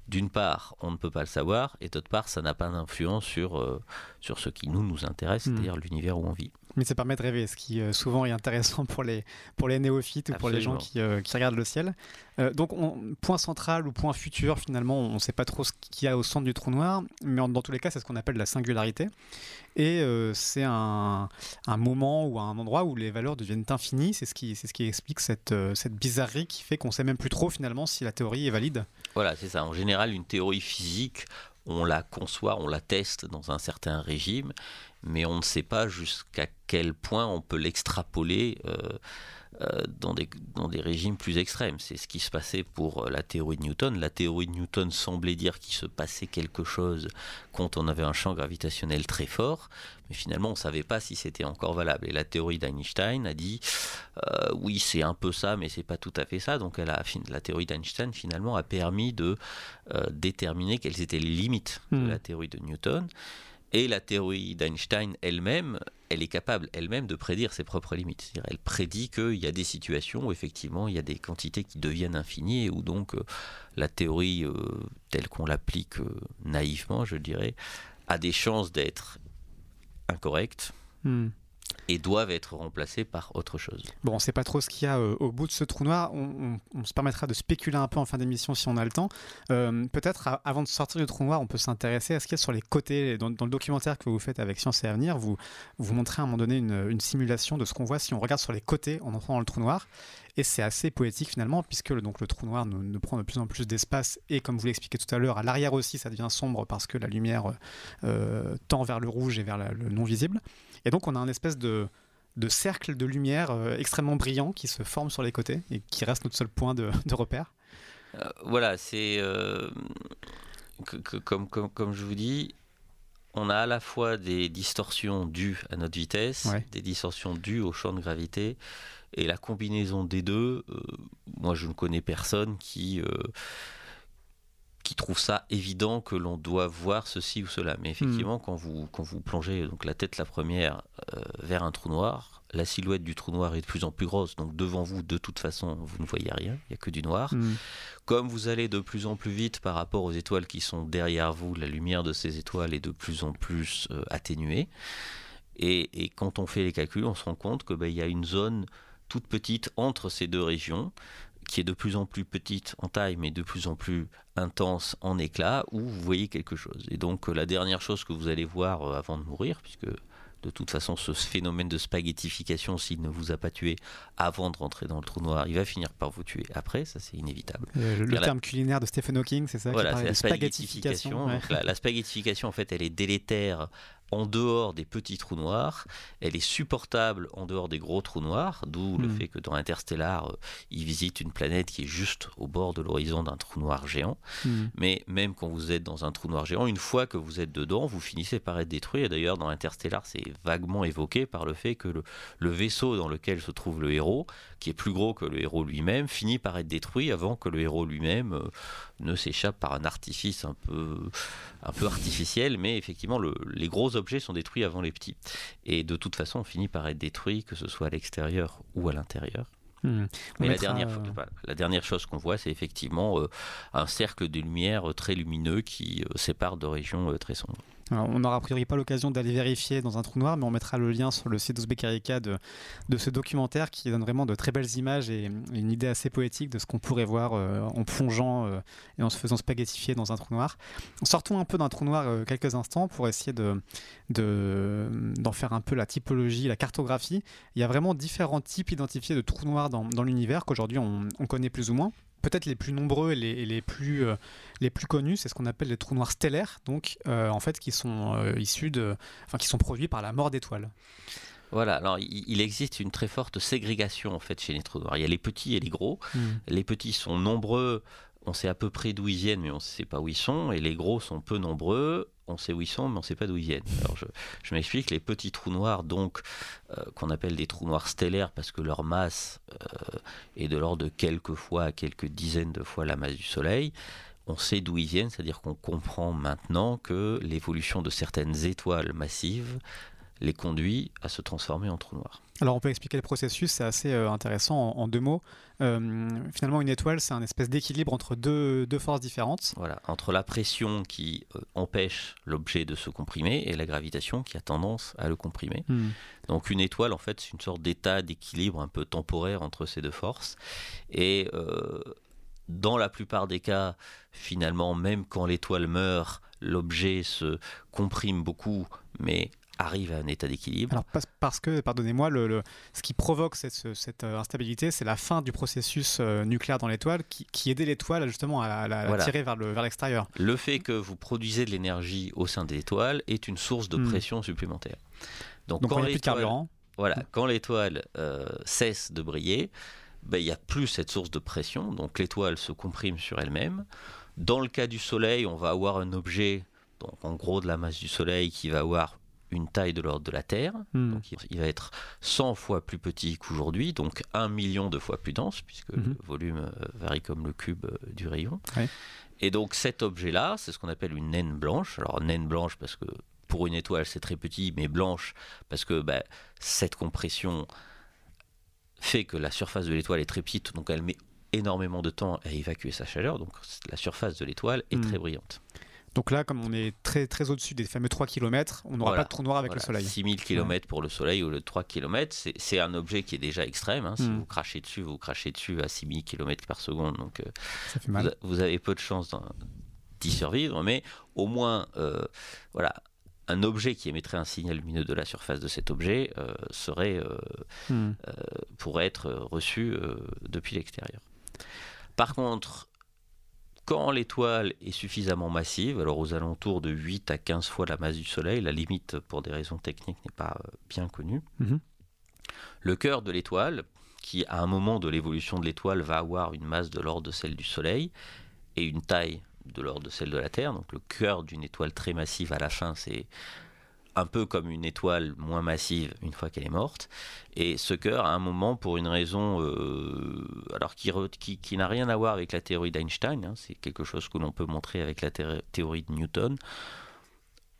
d'une part, on ne peut pas le savoir, et d'autre part, ça n'a pas d'influence sur, euh, sur ce qui nous, nous intéresse, hmm. c'est-à-dire l'univers où on vit. Mais ça permet de rêver, ce qui euh, souvent est intéressant pour les, pour les néophytes ou pour les gens qui, euh, qui regardent le ciel. donc, point central ou point futur, finalement, on ne sait pas trop ce qu'il y a au centre du trou noir, mais dans tous les cas, c'est ce qu'on appelle la singularité. Et c'est un, un, moment ou un endroit où les valeurs deviennent infinies. C'est ce qui, c'est ce qui explique cette, cette bizarrerie qui fait qu'on ne sait même plus trop, finalement, si la théorie est valide. Voilà, c'est ça. En général, une théorie physique, on la conçoit, on la teste dans un certain régime, mais on ne sait pas jusqu'à quel point on peut l'extrapoler euh, euh, dans, des, dans des régimes plus extrêmes. C'est ce qui se passait pour euh, la théorie de Newton. La théorie de Newton semblait dire qu'il se passait quelque chose quand on avait un champ gravitationnel très fort, mais finalement on ne savait pas si c'était encore valable. Et la théorie d'Einstein a dit euh, oui c'est un peu ça, mais c'est pas tout à fait ça. Donc elle a, la théorie d'Einstein finalement a permis de déterminer quelles étaient les limites de hmm. la théorie de Newton. Et la théorie d'Einstein elle-même, elle est capable elle-même de prédire ses propres limites. elle prédit qu'il y a des situations où effectivement il y a des quantités qui deviennent infinies et où donc euh, la théorie euh, telle qu'on l'applique euh, naïvement, je dirais, a des chances d'être incorrecte. Hmm et doivent être remplacés par autre chose. Bon, on ne sait pas trop ce qu'il y a euh, au bout de ce trou noir. On, se permettra de spéculer un peu en fin d'émission si on a le temps. Euh, peut-être avant de sortir du trou noir, on peut s'intéresser à ce qu'il y a sur les côtés. Dans, le documentaire que vous faites avec Science et Avenir, vous, vous montrez à un moment donné une, simulation de ce qu'on voit si on regarde sur les côtés en entrant dans le trou noir. Et c'est assez poétique finalement, puisque le, donc, le trou noir ne, prend de plus en plus d'espace. Et comme vous l'expliquez tout à l'heure, à l'arrière aussi, ça devient sombre parce que la lumière euh, tend vers le rouge et vers le non visible. Et donc on a un espèce de, de cercle de lumière euh, extrêmement brillant qui se forme sur les côtés et qui reste notre seul point de, repère. Euh, voilà, c'est comme, comme, comme, je vous dis, on a à la fois des distorsions dues à notre vitesse, des distorsions dues au champ de gravité, et la combinaison des deux, euh, moi je ne connais personne qui, qui trouvent ça évident que l'on doit voir ceci ou cela. Mais effectivement, quand, vous, quand vous plongez donc la tête la première euh, vers un trou noir, la silhouette du trou noir est de plus en plus grosse. Donc devant vous, de toute façon, vous ne voyez rien. Il n'y a que du noir. Hmm. Comme vous allez de plus en plus vite par rapport aux étoiles qui sont derrière vous, la lumière de ces étoiles est de plus en plus euh, atténuée. Et, et, quand on fait les calculs, on se rend compte qu'il ben, y a une zone toute petite entre ces deux régions qui est de plus en plus petite en taille, mais de plus en plus intense en éclat, où vous voyez quelque chose. Et donc euh, la dernière chose que vous allez voir euh, avant de mourir, puisque de toute façon ce phénomène de spaghettification, s'il ne vous a pas tué avant de rentrer dans le trou noir, il va finir par vous tuer après, ça c'est inévitable. Euh, le, terme culinaire de Stephen Hawking, c'est ça Voilà, c'est la spaghettification. la, la, spaghettification, en fait, elle est délétère en dehors des petits trous noirs, elle est supportable en dehors des gros trous noirs, d'où le hmm. fait que dans Interstellar, euh, il visite une planète qui est juste au bord de l'horizon d'un trou noir géant. Hmm. Mais même quand vous êtes dans un trou noir géant, une fois que vous êtes dedans, vous finissez par être détruit. Et d'ailleurs, dans Interstellar, c'est vaguement évoqué par le fait que le, vaisseau dans lequel se trouve le héros, qui est plus gros que le héros lui-même, finit par être détruit avant que le héros lui-même euh, ne s'échappe par un artifice un peu, un peu artificiel. Mais effectivement, les gros objets sont détruits avant les petits. Et de toute façon, on finit par être détruit, que ce soit à l'extérieur ou à l'intérieur. Hmm. Mais la dernière, la dernière, chose qu'on voit, c'est effectivement euh, un cercle de lumière très lumineux qui euh, sépare de régions euh, très sombres on n'aura a priori pas l'occasion d'aller vérifier dans un trou noir, mais on mettra le lien sur le site d'Ouzbekarika de, de ce documentaire qui donne vraiment de très belles images et une idée assez poétique de ce qu'on pourrait voir euh, en plongeant euh, et en se faisant spaghettifier dans un trou noir. Sortons un peu d'un trou noir euh, quelques instants pour essayer de, d'en faire un peu la typologie, la cartographie. Il y a vraiment différents types identifiés de trous noirs dans, l'univers qu'aujourd'hui on connaît plus ou moins peut-être les plus nombreux et les, plus, euh, les plus connus, c'est ce qu'on appelle les trous noirs stellaires, donc euh, en fait qui sont euh, issus de, enfin qui sont produits par la mort d'étoiles. Voilà, alors il existe une très forte ségrégation en fait chez les trous noirs. Il y a les petits et les gros. Hmm. Les petits sont nombreux, on sait à peu près d'où ils viennent, mais on ne sait pas où ils sont. Et les gros sont peu nombreux, on sait où ils sont, mais on ne sait pas d'où ils viennent. Alors je, m'explique, les petits trous noirs, donc, euh, qu'on appelle des trous noirs stellaires parce que leur masse euh, est de l'ordre de quelques fois, quelques dizaines de fois la masse du Soleil, on sait d'où ils viennent, c'est-à-dire qu'on comprend maintenant que l'évolution de certaines étoiles massives les conduit à se transformer en trous noirs. Alors on peut expliquer le processus, c'est assez euh, intéressant en, deux mots. Euh, finalement, une étoile, c'est un espèce d'équilibre entre deux, forces différentes. Voilà, entre la pression qui euh, empêche l'objet de se comprimer et la gravitation qui a tendance à le comprimer. Hmm. Donc une étoile, en fait, c'est une sorte d'état d'équilibre un peu temporaire entre ces deux forces. Et dans la plupart des cas, finalement, même quand l'étoile meurt, l'objet se comprime beaucoup, mais arrive à un état d'équilibre. Alors parce que, pardonnez-moi, le, ce qui provoque cette, euh, instabilité, c'est la fin du processus euh, nucléaire dans l'étoile qui, qui aidait l'étoile justement à, la tirer vers, le, vers l'extérieur. Le fait que vous produisez de l'énergie au sein de l'étoile est une source de hmm. pression supplémentaire. Donc, quand il n'y a plus de carburant. Voilà, quand l'étoile euh, cesse de briller, ben, il n'y a plus cette source de pression, donc l'étoile se comprime sur elle-même. Dans le cas du Soleil, on va avoir un objet, donc en gros de la masse du Soleil, qui va avoir une taille de l'ordre de la Terre. Hmm. Donc il va être 100 fois plus petit qu'aujourd'hui, donc 1 million de fois plus dense, puisque le hmm. volume euh, varie comme le cube euh, du rayon. Et donc cet objet-là, c'est ce qu'on appelle une naine blanche. Alors naine blanche parce que pour une étoile c'est très petit, mais blanche parce que bah, cette compression fait que la surface de l'étoile est très petite, donc elle met énormément de temps à évacuer sa chaleur, donc la surface de l'étoile est hmm. très brillante. Donc là, comme on est très, très au-dessus des fameux 3 km, on n'aura pas de trou noir avec le Soleil. 6000 km pour le Soleil ou le 3 km, c'est un objet qui est déjà extrême. Hein. Si hmm. vous crachez dessus, vous crachez dessus à 6000 km par seconde. Donc euh, Ça fait mal. Vous, avez peu de chances d'y survivre, mais au moins, euh, voilà, un objet qui émettrait un signal lumineux de la surface de cet objet euh, serait, hmm. pourrait être reçu depuis l'extérieur. Par contre, quand l'étoile est suffisamment massive, alors aux alentours de 8 à 15 fois la masse du Soleil, la limite pour des raisons techniques n'est pas euh, bien connue, mhm. le cœur de l'étoile, qui à un moment de l'évolution de l'étoile va avoir une masse de l'ordre de celle du Soleil et une taille de l'ordre de celle de la Terre, donc le cœur d'une étoile très massive à la fin c'est un peu comme une étoile moins massive une fois qu'elle est morte. Et ce cœur, à un moment, pour une raison euh, alors qui, qui, n'a rien à voir avec la théorie d'Einstein, hein, c'est quelque chose que l'on peut montrer avec la théorie de Newton,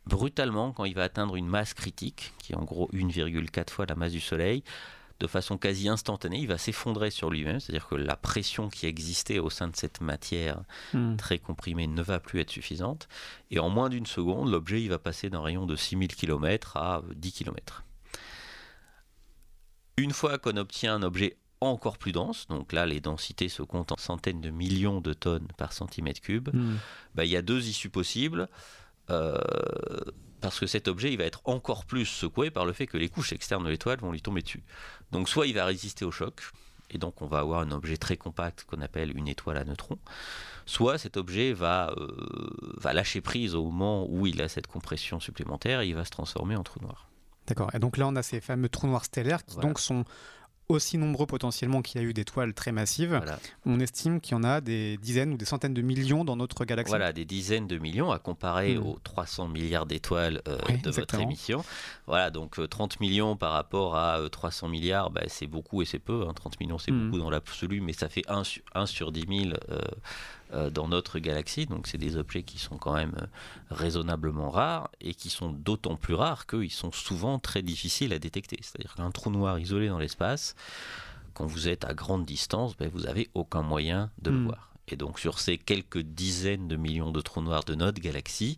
brutalement, quand il va atteindre une masse critique, qui est en gros 1,4 fois la masse du Soleil, de façon quasi instantanée, il va s'effondrer sur lui-même, c'est-à-dire que la pression qui existait au sein de cette matière hmm. très comprimée ne va plus être suffisante, et en moins d'une seconde, l'objet il va passer d'un rayon de 6000 km à 10 km. Une fois qu'on obtient un objet encore plus dense, donc là les densités se comptent en centaines de millions de tonnes par centimètre cube, hmm. bah, il y a deux issues possibles. Euh, parce que cet objet il va être encore plus secoué par le fait que les couches externes de l'étoile vont lui tomber dessus. Donc soit il va résister au choc, et donc on va avoir un objet très compact qu'on appelle une étoile à neutrons, soit cet objet va, euh, va lâcher prise au moment où il a cette compression supplémentaire et il va se transformer en trou noir. D'accord. Et donc là, on a ces fameux trous noirs stellaires qui donc sont aussi nombreux potentiellement qu'il y a eu d'étoiles très massives. On estime qu'il y en a des dizaines ou des centaines de millions dans notre galaxie. Voilà, des dizaines de millions à comparer hmm. aux 300 milliards d'étoiles euh, de votre émission. Voilà, donc 30 euh, millions par rapport à 300 euh, milliards, bah, c'est beaucoup et c'est peu. 30 hein. millions, c'est hmm. beaucoup dans l'absolu, mais ça fait 1 sur, 1 sur 10 000 euh, dans notre galaxie. Donc c'est des objets qui sont quand même euh, raisonnablement rares et qui sont d'autant plus rares qu'ils sont souvent très difficiles à détecter. C'est-à-dire qu'un trou noir isolé dans l'espace, quand vous êtes à grande distance, ben, vous n'avez aucun moyen de le hmm. voir. Et donc sur ces quelques dizaines de millions de trous noirs de notre galaxie,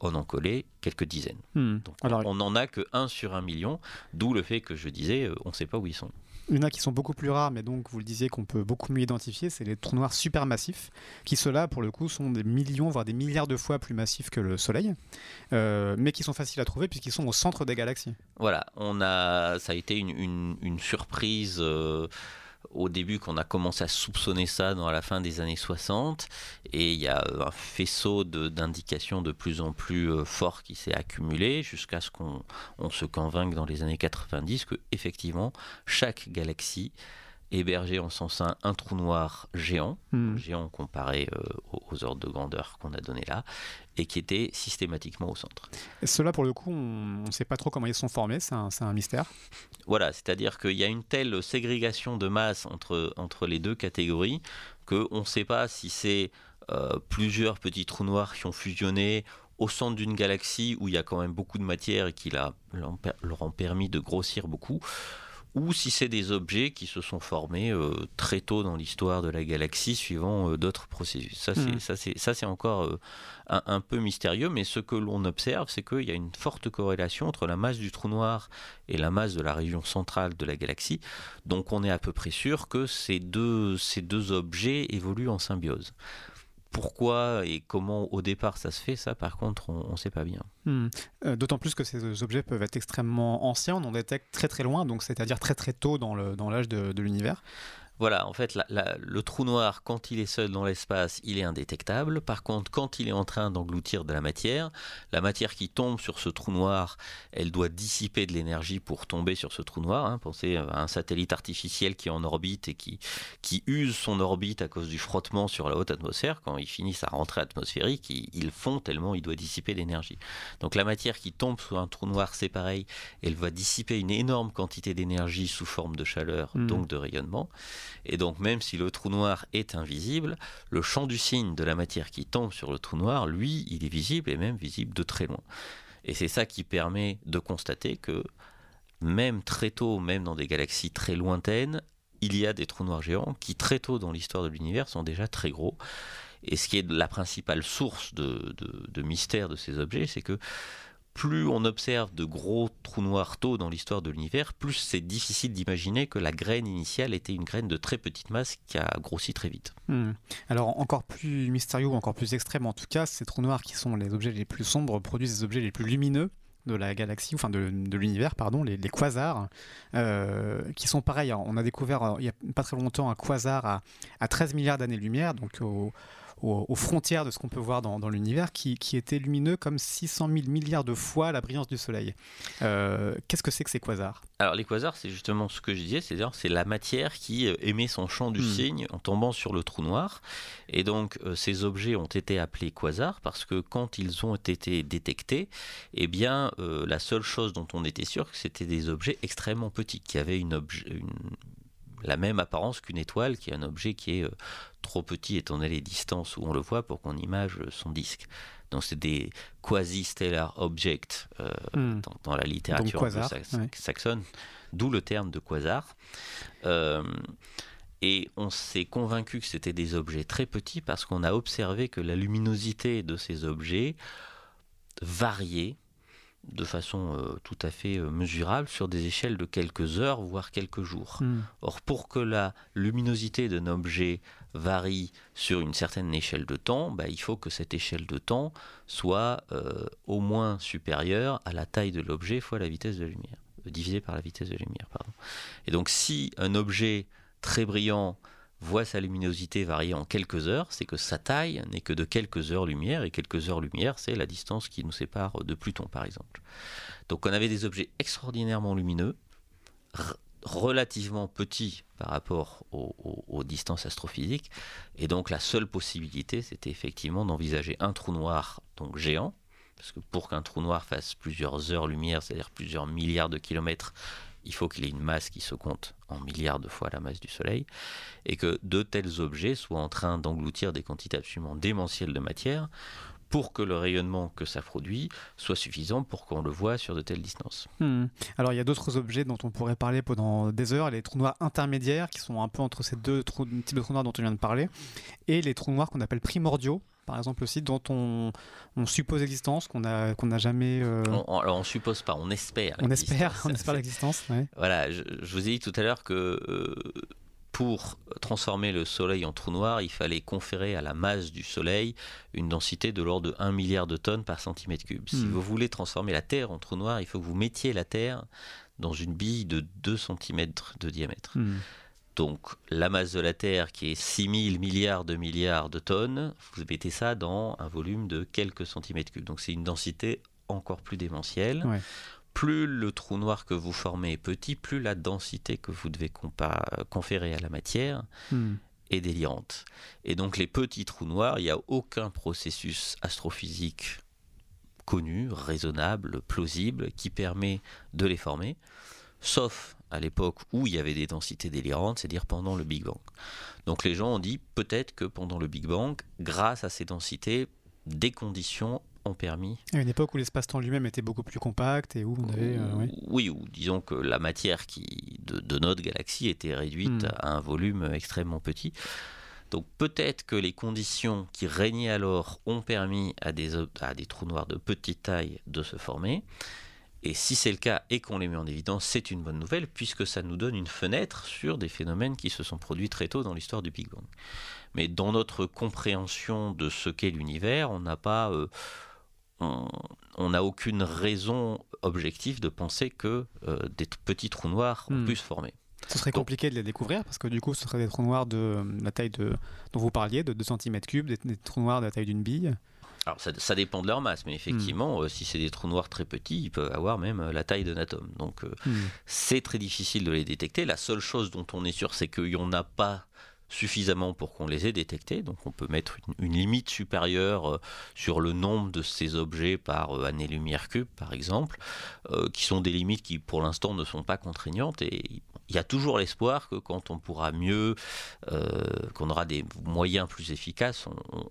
on en collait quelques dizaines. Hmm. Donc on n'en a que 1 sur un million, d'où le fait que je disais, euh, on ne sait pas où ils sont. Il y en a qui sont beaucoup plus rares, mais donc vous le disiez qu'on peut beaucoup mieux identifier, c'est les trous noirs supermassifs, qui ceux-là, pour le coup, sont des millions, voire des milliards de fois plus massifs que le Soleil, euh, mais qui sont faciles à trouver puisqu'ils sont au centre des galaxies. Voilà, on a, ça a été une, surprise. Euh, au début qu'on a commencé à soupçonner ça dans la fin des années 60 et il y a un faisceau d'indications de, plus en plus euh, fort qui s'est accumulé jusqu'à ce qu'on se convainque dans les années 90 que effectivement chaque galaxie hébergeait en son sein un trou noir géant, hmm. géant comparé euh, aux ordres de grandeur qu'on a donné là, et qui était systématiquement au centre. Et cela, pour le coup, on ne sait pas trop comment ils sont formés, c'est un, mystère. Voilà, c'est-à-dire qu'il y a une telle ségrégation de masse entre, entre les deux catégories qu'on ne sait pas si c'est euh, plusieurs petits trous noirs qui ont fusionné au centre d'une galaxie où il y a quand même beaucoup de matière et qui leur ont permis de grossir beaucoup ou si c'est des objets qui se sont formés euh, très tôt dans l'histoire de la galaxie suivant euh, d'autres processus. Ça, c'est, hmm. ça, c'est, encore euh, un, peu mystérieux, mais ce que l'on observe, c'est qu'il y a une forte corrélation entre la masse du trou noir et la masse de la région centrale de la galaxie. Donc on est à peu près sûr que ces deux, ces deux objets évoluent en symbiose pourquoi et comment au départ ça se fait, ça par contre on ne sait pas bien. Hmm. Euh, d'autant plus que ces objets peuvent être extrêmement anciens, on en détecte très très loin, donc c'est-à-dire très très tôt dans l'âge dans de, de l'univers. Voilà, en fait, le trou noir, quand il est seul dans l'espace, il est indétectable. Par contre, quand il est en train d'engloutir de la matière, la matière qui tombe sur ce trou noir, elle doit dissiper de l'énergie pour tomber sur ce trou noir. Hein. Pensez à un satellite artificiel qui est en orbite et qui, qui use son orbite à cause du frottement sur la haute atmosphère. Quand il finit sa rentrée atmosphérique, il, il fond tellement il doit dissiper l'énergie. Donc la matière qui tombe sur un trou noir, c'est pareil, elle va dissiper une énorme quantité d'énergie sous forme de chaleur, mmh. donc de rayonnement. Et donc même si le trou noir est invisible, le champ du signe de la matière qui tombe sur le trou noir, lui, il est visible et même visible de très loin. Et c'est ça qui permet de constater que même très tôt, même dans des galaxies très lointaines, il y a des trous noirs géants qui très tôt dans l'histoire de l'univers sont déjà très gros. Et ce qui est la principale source de, de mystère de ces objets, c'est que plus on observe de gros trous noirs tôt dans l'histoire de l'univers, plus c'est difficile d'imaginer que la graine initiale était une graine de très petite masse qui a grossi très vite. Hmm. Alors encore plus mystérieux, encore plus extrême en tout cas, ces trous noirs qui sont les objets les plus sombres produisent des objets les plus lumineux de la galaxie, enfin de, l'univers, pardon, les, quasars, euh, qui sont pareils. On a découvert euh, il n'y a pas très longtemps un quasar à, à 13 milliards d'années-lumière, donc au, aux, frontières de ce qu'on peut voir dans, l'univers, qui, qui, était lumineux comme 600 000 milliards de fois la brillance du Soleil. Qu'est-ce que c'est que ces quasars? Alors les quasars, c'est justement ce que je disais, c'est-à-dire c'est la matière qui émet son champ du hmm. signe en tombant sur le trou noir. Et donc ces objets ont été appelés quasars parce que quand ils ont été détectés, eh bien la seule chose dont on était sûr, c'était des objets extrêmement petits, qui avaient une, une la même apparence qu'une étoile, qui est un objet qui est euh, trop petit étant donné les distances où on le voit pour qu'on image son disque. Donc c'est des quasi-stellar objects euh, hmm. dans, la littérature saxonne, d'où le terme de quasar. Euh, et on s'est convaincu que c'était des objets très petits parce qu'on a observé que la luminosité de ces objets variait de façon euh, tout à fait euh, mesurable sur des échelles de quelques heures, voire quelques jours. Hmm. Or, pour que la luminosité d'un objet varie sur une certaine échelle de temps, bah, il faut que cette échelle de temps soit euh, au moins supérieure à la taille de l'objet fois la vitesse de lumière, divisé par la vitesse de lumière. Pardon. Et donc, si un objet très brillant voit sa luminosité varier en quelques heures, c'est que sa taille n'est que de quelques heures-lumière, et quelques heures-lumière, c'est la distance qui nous sépare de Pluton, par exemple. Donc on avait des objets extraordinairement lumineux, relativement petits par rapport aux, distances astrophysiques, et donc la seule possibilité, c'était effectivement d'envisager un trou noir donc géant, parce que pour qu'un trou noir fasse plusieurs heures-lumière, c'est-à-dire plusieurs milliards de kilomètres, il faut qu'il ait une masse qui se compte en milliards de fois la masse du Soleil, et que de tels objets soient en train d'engloutir des quantités absolument démentielles de matière pour que le rayonnement que ça produit soit suffisant pour qu'on le voit sur de telles distances. Hmm. Alors il y a d'autres objets dont on pourrait parler pendant des heures, les trous noirs intermédiaires qui sont un peu entre ces deux types de trous noirs dont on vient de parler, et les trous noirs qu'on appelle primordiaux, par exemple aussi, dont on, suppose l'existence, qu'on n'a qu'on jamais. Euh, on, alors on suppose pas, on espère. On espère, on espère l'existence. Voilà, je, vous ai dit tout à l'heure que euh, pour transformer le Soleil en trou noir, il fallait conférer à la masse du Soleil une densité de l'ordre de 1 milliard de tonnes par centimètre cube. Si hmm. vous voulez transformer la Terre en trou noir, il faut que vous mettiez la Terre dans une bille de 2 cm de diamètre. Hmm. Donc la masse de la Terre qui est 6000 milliards de milliards de tonnes, vous mettez ça dans un volume de quelques centimètres cubes. Donc c'est une densité encore plus démentielle. Plus le trou noir que vous formez est petit, plus la densité que vous devez conférer à la matière hmm. est délirante. Et donc les petits trous noirs, il n'y a aucun processus astrophysique connu, raisonnable, plausible, qui permet de les former, sauf à l'époque où il y avait des densités délirantes, c'est-à-dire pendant le Big Bang. Donc les gens ont dit peut-être que pendant le Big Bang, grâce à ces densités, des conditions ont permis. À une époque où l'espace-temps lui-même était beaucoup plus compact et où on avait. Euh, oui. ou disons que la matière qui, de, notre galaxie était réduite hmm. à un volume extrêmement petit. Donc peut-être que les conditions qui régnaient alors ont permis à des, à des trous noirs de petite taille de se former. Et si c'est le cas et qu'on les met en évidence, c'est une bonne nouvelle puisque ça nous donne une fenêtre sur des phénomènes qui se sont produits très tôt dans l'histoire du Big Bang. Mais dans notre compréhension de ce qu'est l'univers, on n'a pas, euh, on n'a aucune raison objective de penser que euh, des petits trous noirs ont hmm. pu se former. Ce serait compliqué de les découvrir parce que du coup, ce seraient des trous noirs de la taille de, dont vous parliez, de 2 cm3, des, des trous noirs de la taille d'une bille. Alors ça, dépend de leur masse, mais effectivement, hmm. euh, si c'est des trous noirs très petits, ils peuvent avoir même euh, la taille d'un atome. Donc euh, hmm. c'est très difficile de les détecter. La seule chose dont on est sûr, c'est qu'il n'y en a pas suffisamment pour qu'on les ait détectés. Donc on peut mettre une, limite supérieure sur le nombre de ces objets par année-lumière cube, par exemple, qui sont des limites qui pour l'instant ne sont pas contraignantes. Et il y a toujours l'espoir que quand on pourra mieux, euh, qu'on aura des moyens plus efficaces,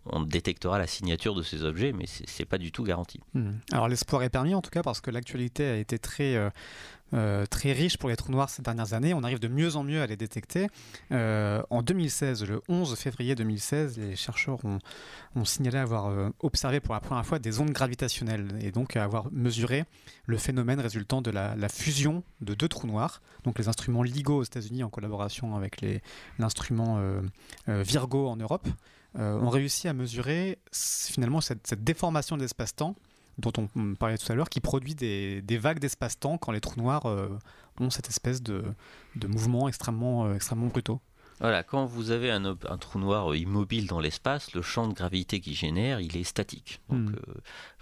on, détectera la signature de ces objets, mais ce n'est pas du tout garanti. Hmm. Alors l'espoir est permis en tout cas parce que l'actualité a été très, euh, euh, très riche pour les trous noirs ces dernières années. On arrive de mieux en mieux à les détecter. Euh, en 2016, le 11 février 2016, les chercheurs ont, signalé avoir euh, observé pour la première fois des ondes gravitationnelles et donc avoir mesuré le phénomène résultant de la, fusion de deux trous noirs. Donc les instruments LIGO aux États-Unis en collaboration avec l'instrument Virgo en Europe ont réussi à mesurer finalement cette, cette déformation de l'espace-temps dont on parlait tout à l'heure, qui produit des, vagues d'espace-temps quand les trous noirs euh, ont cette espèce de, de mouvement extrêmement, euh, extrêmement brutaux. Voilà, quand vous avez un, trou noir immobile dans l'espace, le champ de gravité qu'il génère, il est statique. Donc, hmm. euh,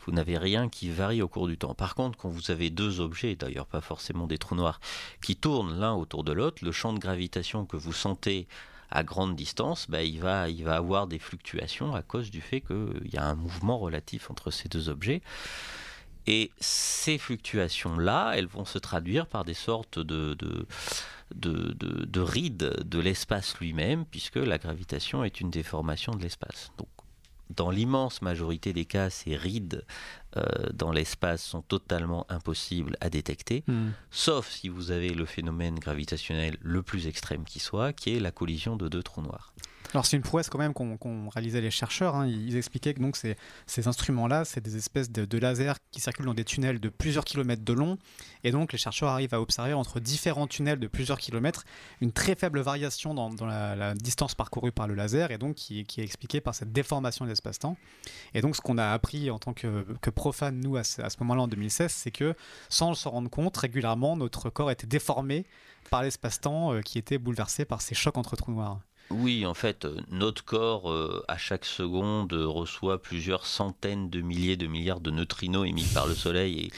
vous n'avez rien qui varie au cours du temps. Par contre, quand vous avez deux objets, d'ailleurs pas forcément des trous noirs, qui tournent l'un autour de l'autre, le champ de gravitation que vous sentez à grande distance, bah, il, va, avoir des fluctuations à cause du fait qu'il y a un mouvement relatif entre ces deux objets. Et ces fluctuations-là, elles vont se traduire par des sortes de, de, de, rides de l'espace lui-même, puisque la gravitation est une déformation de l'espace. Dans l'immense majorité des cas, ces rides euh, dans l'espace sont totalement impossibles à détecter, hmm. sauf si vous avez le phénomène gravitationnel le plus extrême qui soit, qui est la collision de deux trous noirs. Alors c'est une prouesse quand même qu'ont réalisé les chercheurs. Hein. Ils expliquaient que donc ces, instruments-là, c'est des espèces de, lasers qui circulent dans des tunnels de plusieurs kilomètres de long. Et donc les chercheurs arrivent à observer entre différents tunnels de plusieurs kilomètres une très faible variation dans, la, distance parcourue par le laser et donc qui, est expliquée par cette déformation de l'espace-temps. Et donc ce qu'on a appris en tant que, profane, nous, à ce, moment-là en 2016, c'est que sans se rendre compte, régulièrement, notre corps était déformé par l'espace-temps euh, qui était bouleversé par ces chocs entre trous noirs. Oui, en fait, euh, notre corps, euh, à chaque seconde, reçoit plusieurs centaines de milliers de milliards de neutrinos émis par le Soleil.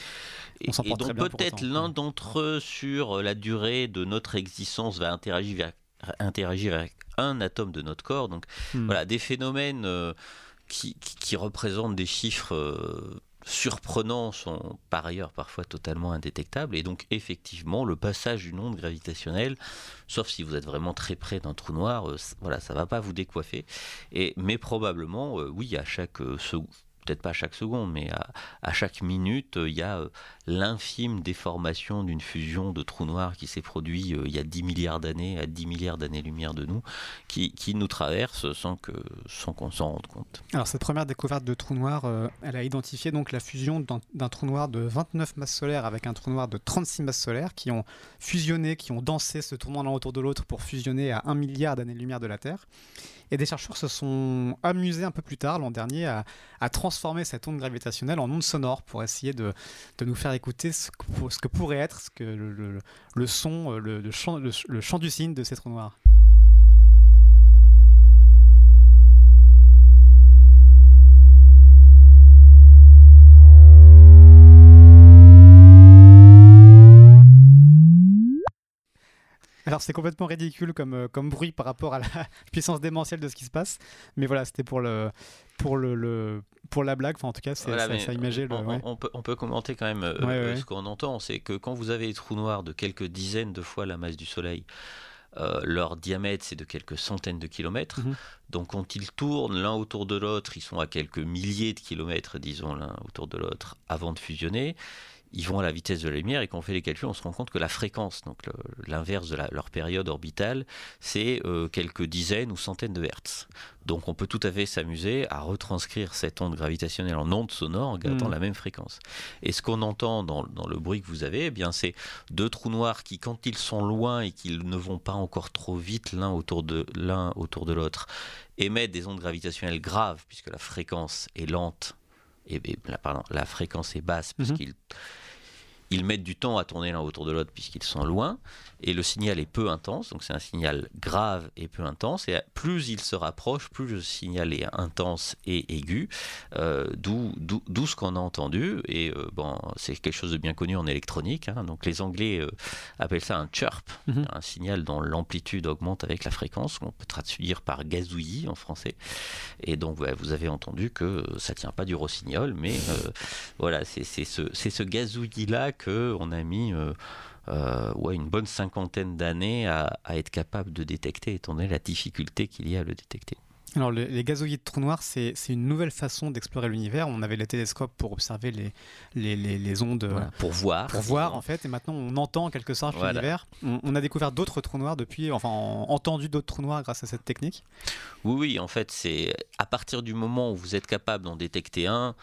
Et, donc peut-être l'un d'entre eux, sur la durée de notre existence, va interagir, avec un atome de notre corps. Donc hmm. voilà, des phénomènes euh, qui, représentent des chiffres surprenants sont par ailleurs parfois totalement indétectables. Et donc effectivement, le passage d'une onde gravitationnelle, sauf si vous êtes vraiment très près d'un trou noir, euh, voilà, ça va pas vous décoiffer. Et, mais probablement, euh, oui, à chaque euh, peut-être pas à chaque seconde, mais à, chaque minute, euh, il y a euh, l'infime déformation d'une fusion de trous noirs qui s'est produit euh, il y a 10 milliards d'années, à 10 milliards d'années-lumière de nous, qui, nous traverse sans qu'on sans qu'on s'en rende compte. Alors cette première découverte de trous noirs, elle a identifié donc la fusion d'un trou noir de 29 masses solaires avec un trou noir de 36 masses solaires qui ont fusionné, qui ont dansé se tournant l'un autour de l'autre pour fusionner à 1 milliard d'années-lumière de la Terre. Et des chercheurs se sont amusés un peu plus tard, l'an dernier, à, transformer cette onde gravitationnelle en onde sonore pour essayer de, nous faire écouter ce que, pourrait être ce que le, son, le, chant, le, chant du cygne de ces trous noirs. Alors c'est complètement ridicule comme, euh, comme bruit par rapport à la puissance démentielle de ce qui se passe. Mais voilà, c'était pour le, pour le, pour la blague. Enfin, en tout cas, c'est, ça, imagé le. On, peut, on peut commenter quand même euh, ce qu'on entend, c'est que quand vous avez des trous noirs de quelques dizaines de fois la masse du Soleil. Euh, leur diamètre, c'est de quelques centaines de kilomètres. Mhm. Donc, quand ils tournent l'un autour de l'autre, ils sont à quelques milliers de kilomètres, disons, l'un autour de l'autre, avant de fusionner ils vont à la vitesse de la lumière et quand on fait les calculs, on se rend compte que la fréquence, donc l'inverse de leur période orbitale, c'est euh, quelques dizaines ou centaines de hertz. Donc on peut tout à fait s'amuser à retranscrire cette onde gravitationnelle en onde sonore en gardant mm. la même fréquence. Et ce qu'on entend dans, le bruit que vous avez, eh bien c'est deux trous noirs qui, quand ils sont loin et qu'ils ne vont pas encore trop vite l'un autour de l'un autour de l'autre, émettent des ondes gravitationnelles graves puisque la fréquence est lente et, pardon, la fréquence est basse mm-hmm. puisqu'ils ils mettent du temps à tourner l'un autour de l'autre puisqu'ils sont loin, et le signal est peu intense, donc c'est un signal grave et peu intense, et plus il se rapproche, plus le signal est intense et aigu, euh, d'où ce qu'on a entendu, et euh, bon, c'est quelque chose de bien connu en électronique, hein. donc les Anglais euh, appellent ça un chirp, mhm. un signal dont l'amplitude augmente avec la fréquence, qu'on peut traduire par gazouillis en français, et donc vous avez entendu que ça tient pas du rossignol, mais voilà, c'est ce, ce gazouillis-là qu'on a mis euh, euh, une bonne cinquantaine d'années à, être capable de détecter, étant donné la difficulté qu'il y a à le détecter. Alors, les, gazouillis de trous noirs, c'est une nouvelle façon d'explorer l'univers. On avait les télescopes pour observer les, les, les, ondes. Euh, pour voir. Pour voir, en fait. Et maintenant, on entend en quelque sorte l'univers. On, a découvert d'autres trous noirs depuis, enfin, entendu d'autres trous noirs grâce à cette technique. Oui, oui, en fait, c'est à partir du moment où vous êtes capable d'en détecter un,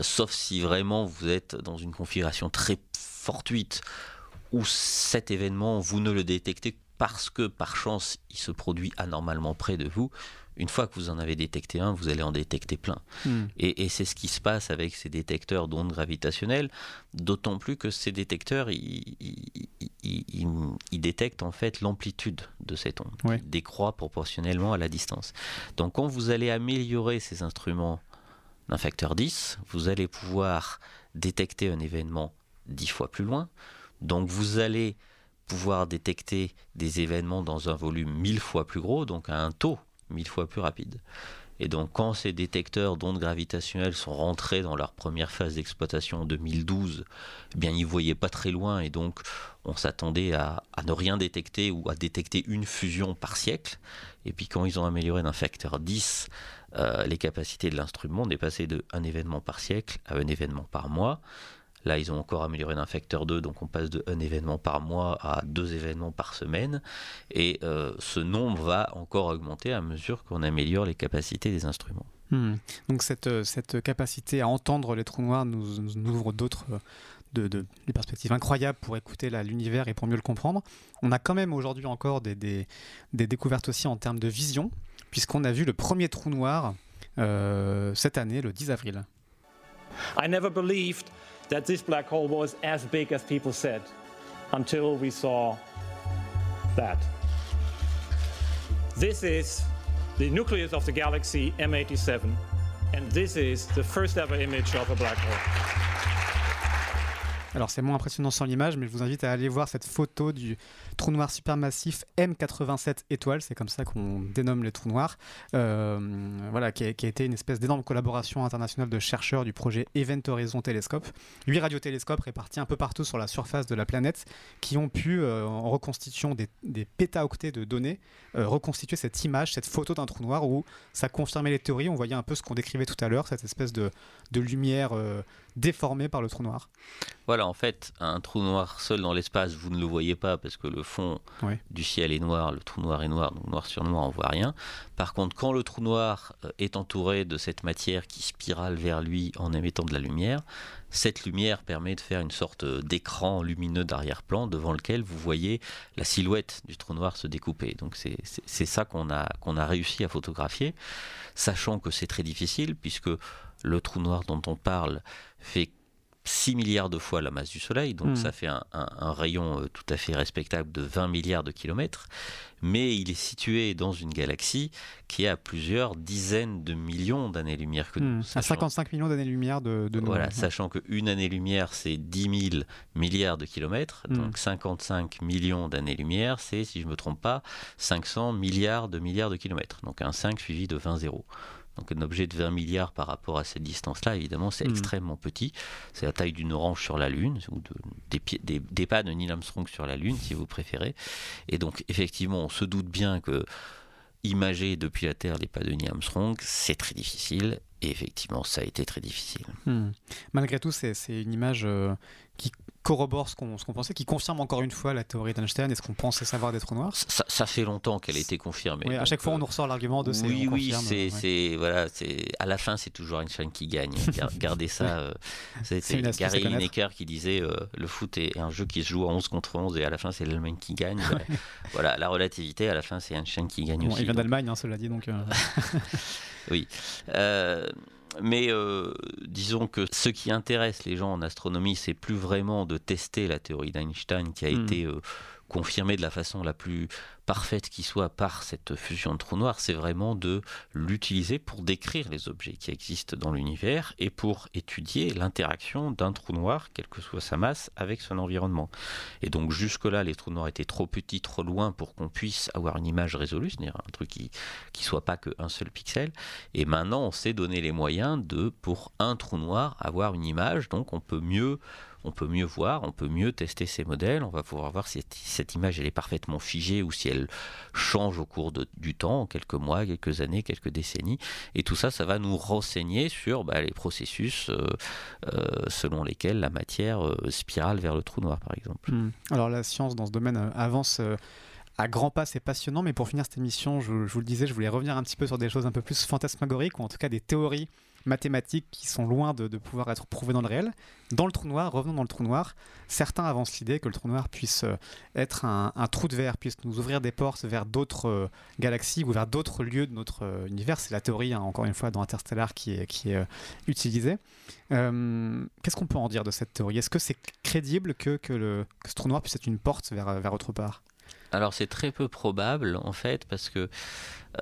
sauf si vraiment vous êtes dans une configuration très fortuite où cet événement, vous ne le détectez parce que par chance il se produit anormalement près de vous, une fois que vous en avez détecté un, vous allez en détecter plein. Hmm. Et, c'est ce qui se passe avec ces détecteurs d'ondes gravitationnelles, d'autant plus que ces détecteurs, ils, détectent en fait l'amplitude de cette onde, qui décroît proportionnellement à la distance. Donc quand vous allez améliorer ces instruments d'un facteur 10, vous allez pouvoir détecter un événement 10 fois plus loin. Donc vous allez pouvoir détecter des événements dans un volume 1000 fois plus gros, donc à un taux mille fois plus rapide. Et donc quand ces détecteurs d'ondes gravitationnelles sont rentrés dans leur première phase d'exploitation en 2012, eh bien ils voyaient pas très loin et donc on s'attendait à, ne rien détecter ou à détecter une fusion par siècle. Et puis quand ils ont amélioré d'un facteur 10 euh, les capacités de l'instrument, on est passé de un événement par siècle à un événement par mois. Là, ils ont encore amélioré d'un facteur 2, donc on passe de un événement par mois à deux événements par semaine. Et euh, ce nombre va encore augmenter à mesure qu'on améliore les capacités des instruments. Hmm. Donc cette, euh, cette capacité à entendre les trous noirs nous, ouvre d'autres euh, de, de, perspectives incroyables pour écouter l'univers et pour mieux le comprendre. On a quand même aujourd'hui encore des, des, découvertes aussi en termes de vision, puisqu'on a vu le premier trou noir cette année, le 10 avril. I never believed that this black hole was as big as people said until we saw that. This is the nucleus of the galaxy M87, and this is the first ever image of a black hole. Alors c'est moins impressionnant sans l'image, mais je vous invite à aller voir cette photo du trou noir supermassif M87 étoiles, c'est comme ça qu'on dénomme les trous noirs, euh, voilà, qui a, été une espèce d'énorme collaboration internationale de chercheurs du projet Event Horizon Telescope. Huit radiotélescopes répartis un peu partout sur la surface de la planète qui ont pu, euh, en reconstituant des, des pétaoctets de données, euh, reconstituer cette image, cette photo d'un trou noir où ça confirmait les théories, on voyait un peu ce qu'on décrivait tout à l'heure, cette espèce de, lumière déformé par le trou noir. Voilà, en fait, un trou noir seul dans l'espace, vous ne le voyez pas parce que le fond du ciel est noir, le trou noir est noir, donc noir sur noir, on voit rien. Par contre, quand le trou noir euh, est entouré de cette matière qui spirale vers lui en émettant de la lumière, cette lumière permet de faire une sorte d'écran lumineux d'arrière-plan devant lequel vous voyez la silhouette du trou noir se découper. Donc c'est ça qu'on a, qu'on a réussi à photographier, sachant que c'est très difficile puisque le trou noir dont on parle fait 6 milliards de fois la masse du Soleil, donc hmm. ça fait un, rayon euh, tout à fait respectable de 20 milliards de kilomètres, mais il est situé dans une galaxie qui a plusieurs dizaines de millions d'années-lumière que nous. Hmm. À 55 millions d'années-lumière de, de, Voilà, sachant qu'une année-lumière, c'est 10 000 milliards de kilomètres, hmm. donc 55 millions d'années-lumière, c'est, si je ne me trompe pas, 500 milliards de milliards de kilomètres, donc un 5 suivi de 20 zéros. Donc un objet de 20 milliards par rapport à cette distance-là, évidemment, c'est hmm. extrêmement petit. C'est la taille d'une orange sur la Lune, ou de, des, des, pas de Neil Armstrong sur la Lune, si vous préférez. Et donc, effectivement, on se doute bien que imager depuis la Terre les pas de Neil Armstrong, c'est très difficile. Et effectivement, ça a été très difficile. Hmm. Malgré tout, c'est une image euh, qui corrobore ce qu'on pensait, qui confirme encore une fois la théorie d'Einstein et ce qu'on pensait savoir des trous noirs. Ça, fait longtemps qu'elle a été confirmée. Oui, à chaque fois, on nous ressort l'argument de c'est. Oui, oui, c'est voilà, c'est à la fin, c'est toujours Einstein qui gagne. Gardez ça. Euh, C'était Gary Lineker qui disait euh, le foot est un jeu qui se joue à 11 contre 11 et à la fin, c'est l'Allemagne qui gagne. voilà, la relativité, à la fin, c'est Einstein qui gagne aussi. Il vient d'Allemagne, hein, cela dit donc. Euh. oui mais euh, disons que ce qui intéresse les gens en astronomie, c'est plus vraiment de tester la théorie d'Einstein qui a hmm. été euh, confirmée de la façon la plus parfaite qui soit par cette fusion de trous noirs, c'est vraiment de l'utiliser pour décrire les objets qui existent dans l'univers et pour étudier l'interaction d'un trou noir, quelle que soit sa masse, avec son environnement. Et donc jusque-là, les trous noirs étaient trop petits, trop loin pour qu'on puisse avoir une image résolue, c'est-à-dire un truc qui ne soit pas qu'un seul pixel. Et maintenant, on s'est donné les moyens de, pour un trou noir, avoir une image, donc on peut mieux on peut mieux voir, on peut mieux tester ces modèles, on va pouvoir voir si cette image elle est parfaitement figée ou si elle change au cours du temps, quelques mois, quelques années, quelques décennies. Et tout ça, ça va nous renseigner sur bah, les processus euh, euh, selon lesquels la matière euh, spirale vers le trou noir, par exemple. Hmm. Alors la science dans ce domaine avance à grands pas, c'est passionnant, mais pour finir cette émission, je, je, vous le disais, je voulais revenir un petit peu sur des choses un peu plus fantasmagoriques, ou en tout cas des théories mathématiques qui sont loin de, pouvoir être prouvées dans le réel. Dans le trou noir, revenons dans le trou noir, certains avancent l'idée que le trou noir puisse euh, être un, trou de verre, puisse nous ouvrir des portes vers d'autres euh, galaxies ou vers d'autres lieux de notre univers. C'est la théorie, hein, encore une fois, dans Interstellar qui est, est utilisée. Qu'est-ce qu'on peut en dire de cette théorie? Est-ce que c'est crédible que, le, ce trou noir puisse être une porte vers, vers autre part? Alors c'est très peu probable en fait parce que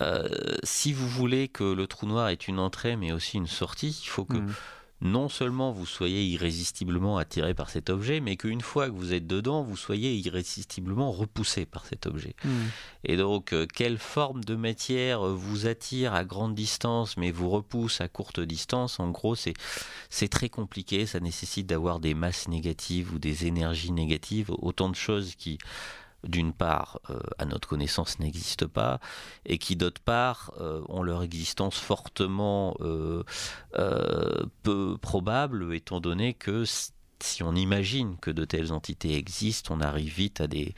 euh, si vous voulez que le trou noir ait une entrée mais aussi une sortie, il faut que hmm. non seulement vous soyez irrésistiblement attiré par cet objet, mais qu'une fois que vous êtes dedans, vous soyez irrésistiblement repoussé par cet objet. Hmm. Et donc, euh, quelle forme de matière vous attire à grande distance mais vous repousse à courte distance En gros, c'est très compliqué, ça nécessite d'avoir des masses négatives ou des énergies négatives, autant de choses qui d'une part, euh, à notre connaissance, n'existent pas, et qui, d'autre part, euh, ont leur existence fortement euh, peu probable, étant donné que si on imagine que de telles entités existent, on arrive vite à des,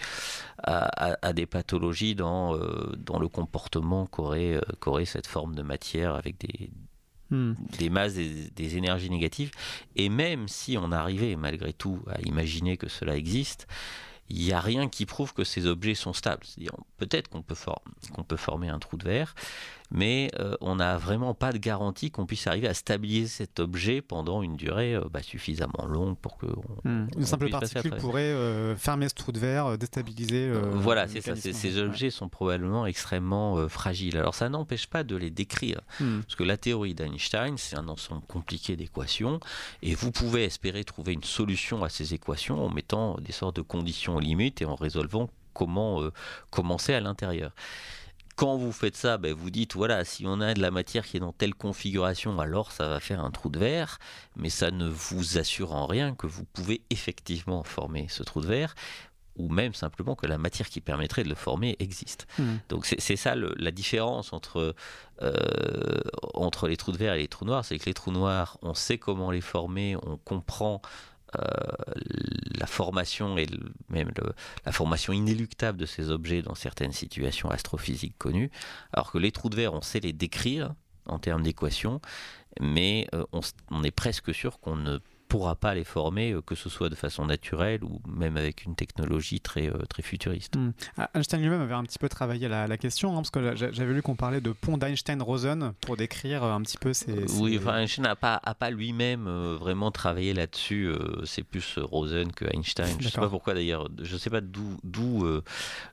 à, des pathologies dans, dans le comportement qu'aurait, cette forme de matière avec des, hmm. des masses, des, des, énergies négatives. Et même si on arrivait malgré tout à imaginer que cela existe, il n'y a rien qui prouve que ces objets sont stables. Peut-être qu'on peut, qu'on peut former un trou de verre, mais euh, on n'a vraiment pas de garantie qu'on puisse arriver à stabiliser cet objet pendant une durée euh, bah, suffisamment longue pour que. Hmm. Une simple particule pourrait euh, fermer ce trou de verre, déstabiliser. voilà, c'est ça. Ces objets sont probablement extrêmement fragiles. Alors ça n'empêche pas de les décrire, hmm. parce que la théorie d'Einstein, c'est un ensemble compliqué d'équations, et vous pouvez espérer trouver une solution à ces équations en mettant des sortes de conditions limites et en résolvant comment commencer à l'intérieur quand vous faites ça, ben vous dites voilà, si on a de la matière qui est dans telle configuration, alors ça va faire un trou de verre, mais ça ne vous assure en rien que vous pouvez effectivement former ce trou de verre ou même simplement que la matière qui permettrait de le former existe. Hmm. Donc c'est ça la différence entre, euh, entre les trous de verre et les trous noirs, c'est que les trous noirs, on sait comment les former, on comprend la formation et même la formation inéluctable de ces objets dans certaines situations astrophysiques connues, alors que les trous de verre, on sait les décrire en termes d'équations, mais euh, on, est presque sûr qu'on ne pourra pas les former, euh, que ce soit de façon naturelle ou même avec une technologie très, euh, très futuriste. Hmm. Ah, Einstein lui-même avait un petit peu travaillé la, la question, hein, parce que j'avais lu qu'on parlait de pont d'Einstein-Rosen pour décrire un petit peu ces... Oui, Einstein n'a pas, pas lui-même euh, vraiment travaillé là-dessus, c'est plus Rosen que Einstein. Je ne sais pas pourquoi d'ailleurs, je ne sais pas d'où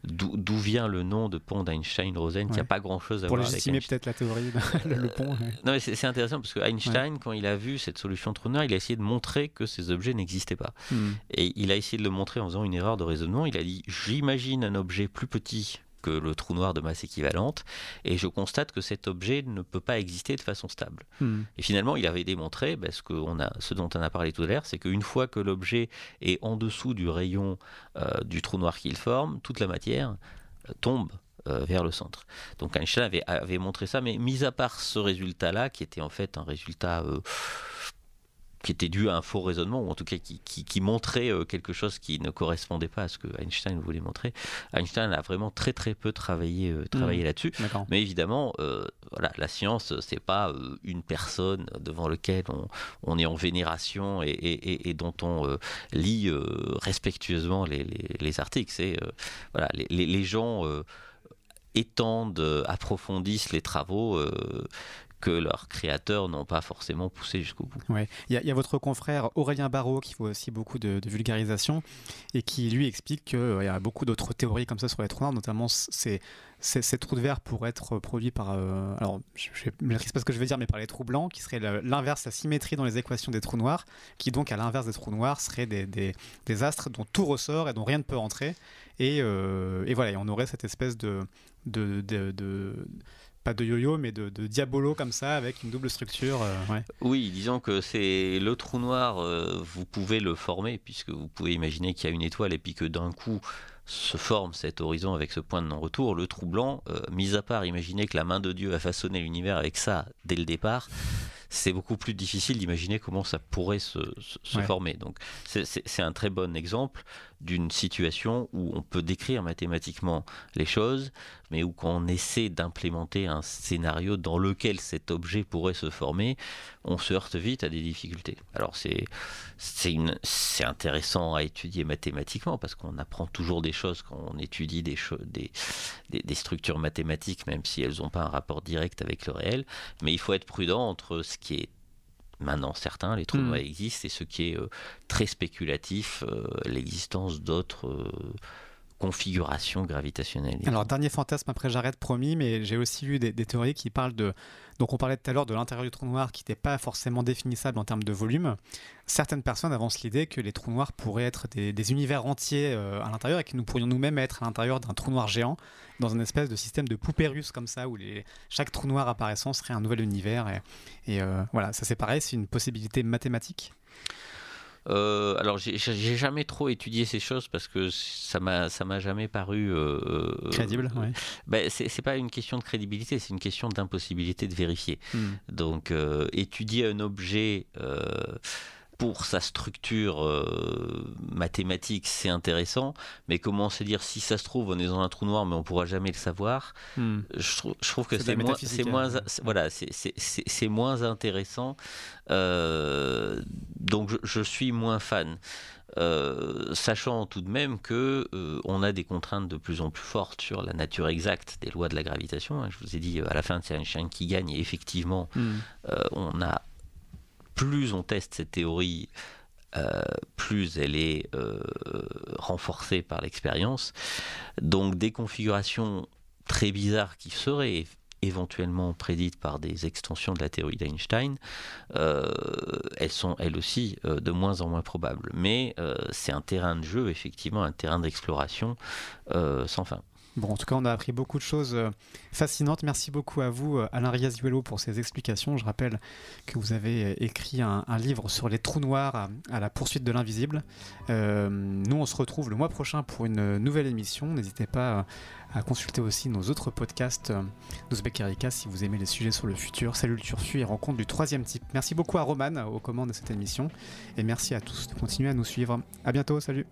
d'où vient le nom de pont d'Einstein-Rosen, il n'y a pas grand-chose à pour voir avec légitimer peut-être la théorie, le, pont. Non, mais c'est intéressant parce que Einstein, quand il a vu cette solution Trunner, il a essayé de montrer que ces objets n'existaient pas. Hmm. Et il a essayé de le montrer en faisant une erreur de raisonnement. Il a dit j'imagine un objet plus petit que le trou noir de masse équivalente, et je constate que cet objet ne peut pas exister de façon stable. Hmm. Et finalement, il avait démontré, parce que on a, ce dont on a parlé tout à l'heure, c'est qu'une fois que l'objet est en dessous du rayon euh, du trou noir qu'il forme, toute la matière euh, tombe euh, vers le centre. Donc Einstein avait, avait, montré ça, mais mis à part ce résultat-là, qui était en fait un résultat qui était dû à un faux raisonnement, ou en tout cas qui, qui, montrait euh, quelque chose qui ne correspondait pas à ce que Einstein voulait montrer. Einstein a vraiment très très peu travaillé, euh, travaillé mmh. là-dessus. Mais évidemment, euh, voilà, la science, c'est pas une personne devant laquelle on, on est en vénération et, et, et dont on lit respectueusement les, les, les articles. C'est voilà, les, les gens étendent, approfondissent les travaux que leurs créateurs n'ont pas forcément poussé jusqu'au bout. Il y, a votre confrère Aurélien Barraud qui fait aussi beaucoup de, vulgarisation et qui lui explique qu'il euh, y a beaucoup d'autres théories comme ça sur les trous noirs, notamment ces, ces, trous de verre pour être produits par, euh, alors je ne maîtrise pas ce que je veux dire, mais par les trous blancs, qui serait l'inverse, la symétrie dans les équations des trous noirs, qui donc à l'inverse des trous noirs seraient des, des, astres dont tout ressort et dont rien ne peut entrer. Et, euh, et voilà, on aurait cette espèce de, de pas de yo-yo, mais de, diabolo comme ça, avec une double structure. Euh, oui, disons que c'est le trou noir, euh, vous pouvez le former, puisque vous pouvez imaginer qu'il y a une étoile et puis que d'un coup se forme cet horizon avec ce point de non-retour. Le trou blanc, euh, mis à part imaginer que la main de Dieu a façonné l'univers avec ça dès le départ, c'est beaucoup plus difficile d'imaginer comment ça pourrait se, former. Donc c'est un très bon exemple d'une situation où on peut décrire mathématiquement les choses, mais où quand on essaie d'implémenter un scénario dans lequel cet objet pourrait se former, on se heurte vite à des difficultés. Alors c'est intéressant à étudier mathématiquement parce qu'on apprend toujours des choses quand on étudie des, des, des, structures mathématiques, même si elles n'ont pas un rapport direct avec le réel. Mais il faut être prudent entre ce qui est maintenant certain, les trous noirs hmm. existent, et ce qui est euh, très spéculatif, euh, l'existence d'autres euh, configuration gravitationnelle. Alors, dernier fantasme, après j'arrête, promis, mais j'ai aussi lu des, théories qui parlent de. Donc, on parlait tout à l'heure de l'intérieur du trou noir qui n'était pas forcément définissable en termes de volume. Certaines personnes avancent l'idée que les trous noirs pourraient être des, univers entiers euh, à l'intérieur et que nous pourrions nous-mêmes être à l'intérieur d'un trou noir géant dans une espèce de système de poupée russe comme ça où les, chaque trou noir apparaissant serait un nouvel univers. Et, euh, voilà, ça c'est pareil, c'est une possibilité mathématique? Euh, alors j'ai jamais trop étudié ces choses parce que ça m'a ça m'a jamais paru euh, euh, crédible. Ouais. Ben, c'est pas une question de crédibilité, c'est une question d'impossibilité de vérifier. Hmm. Donc étudier un objet pour sa structure euh, mathématique, c'est intéressant, mais comment se dire si ça se trouve, on est dans un trou noir, mais on pourra jamais le savoir. Hmm. Je, trouve que c'est moins, c'est moins, voilà, c'est moins intéressant. Euh, donc je, suis moins fan. Euh, sachant tout de même que on a des contraintes de plus en plus fortes sur la nature exacte des lois de la gravitation. Hein. Je vous ai dit à la fin c'est chien qui gagne et effectivement hmm. on a plus on teste cette théorie, euh, plus elle est euh, renforcée par l'expérience. Donc des configurations très bizarres qui seraient éventuellement prédites par des extensions de la théorie d'Einstein, euh, elles sont elles aussi de moins en moins probables. Mais c'est un terrain de jeu, effectivement, un terrain d'exploration sans fin. Bon, en tout cas, on a appris beaucoup de choses euh, fascinantes. Merci beaucoup à vous, euh, Alain Riazuelo, pour ces explications. Je rappelle que vous avez euh, écrit un, livre sur les trous noirs à, la poursuite de l'invisible. nous, on se retrouve le mois prochain pour une nouvelle émission. N'hésitez pas à consulter aussi nos autres podcasts d'Ouzbek si vous aimez les sujets sur le futur, Salut le turfu et rencontres du troisième type. Merci beaucoup à Roman aux commandes de cette émission et merci à tous de continuer à nous suivre. À bientôt, salut.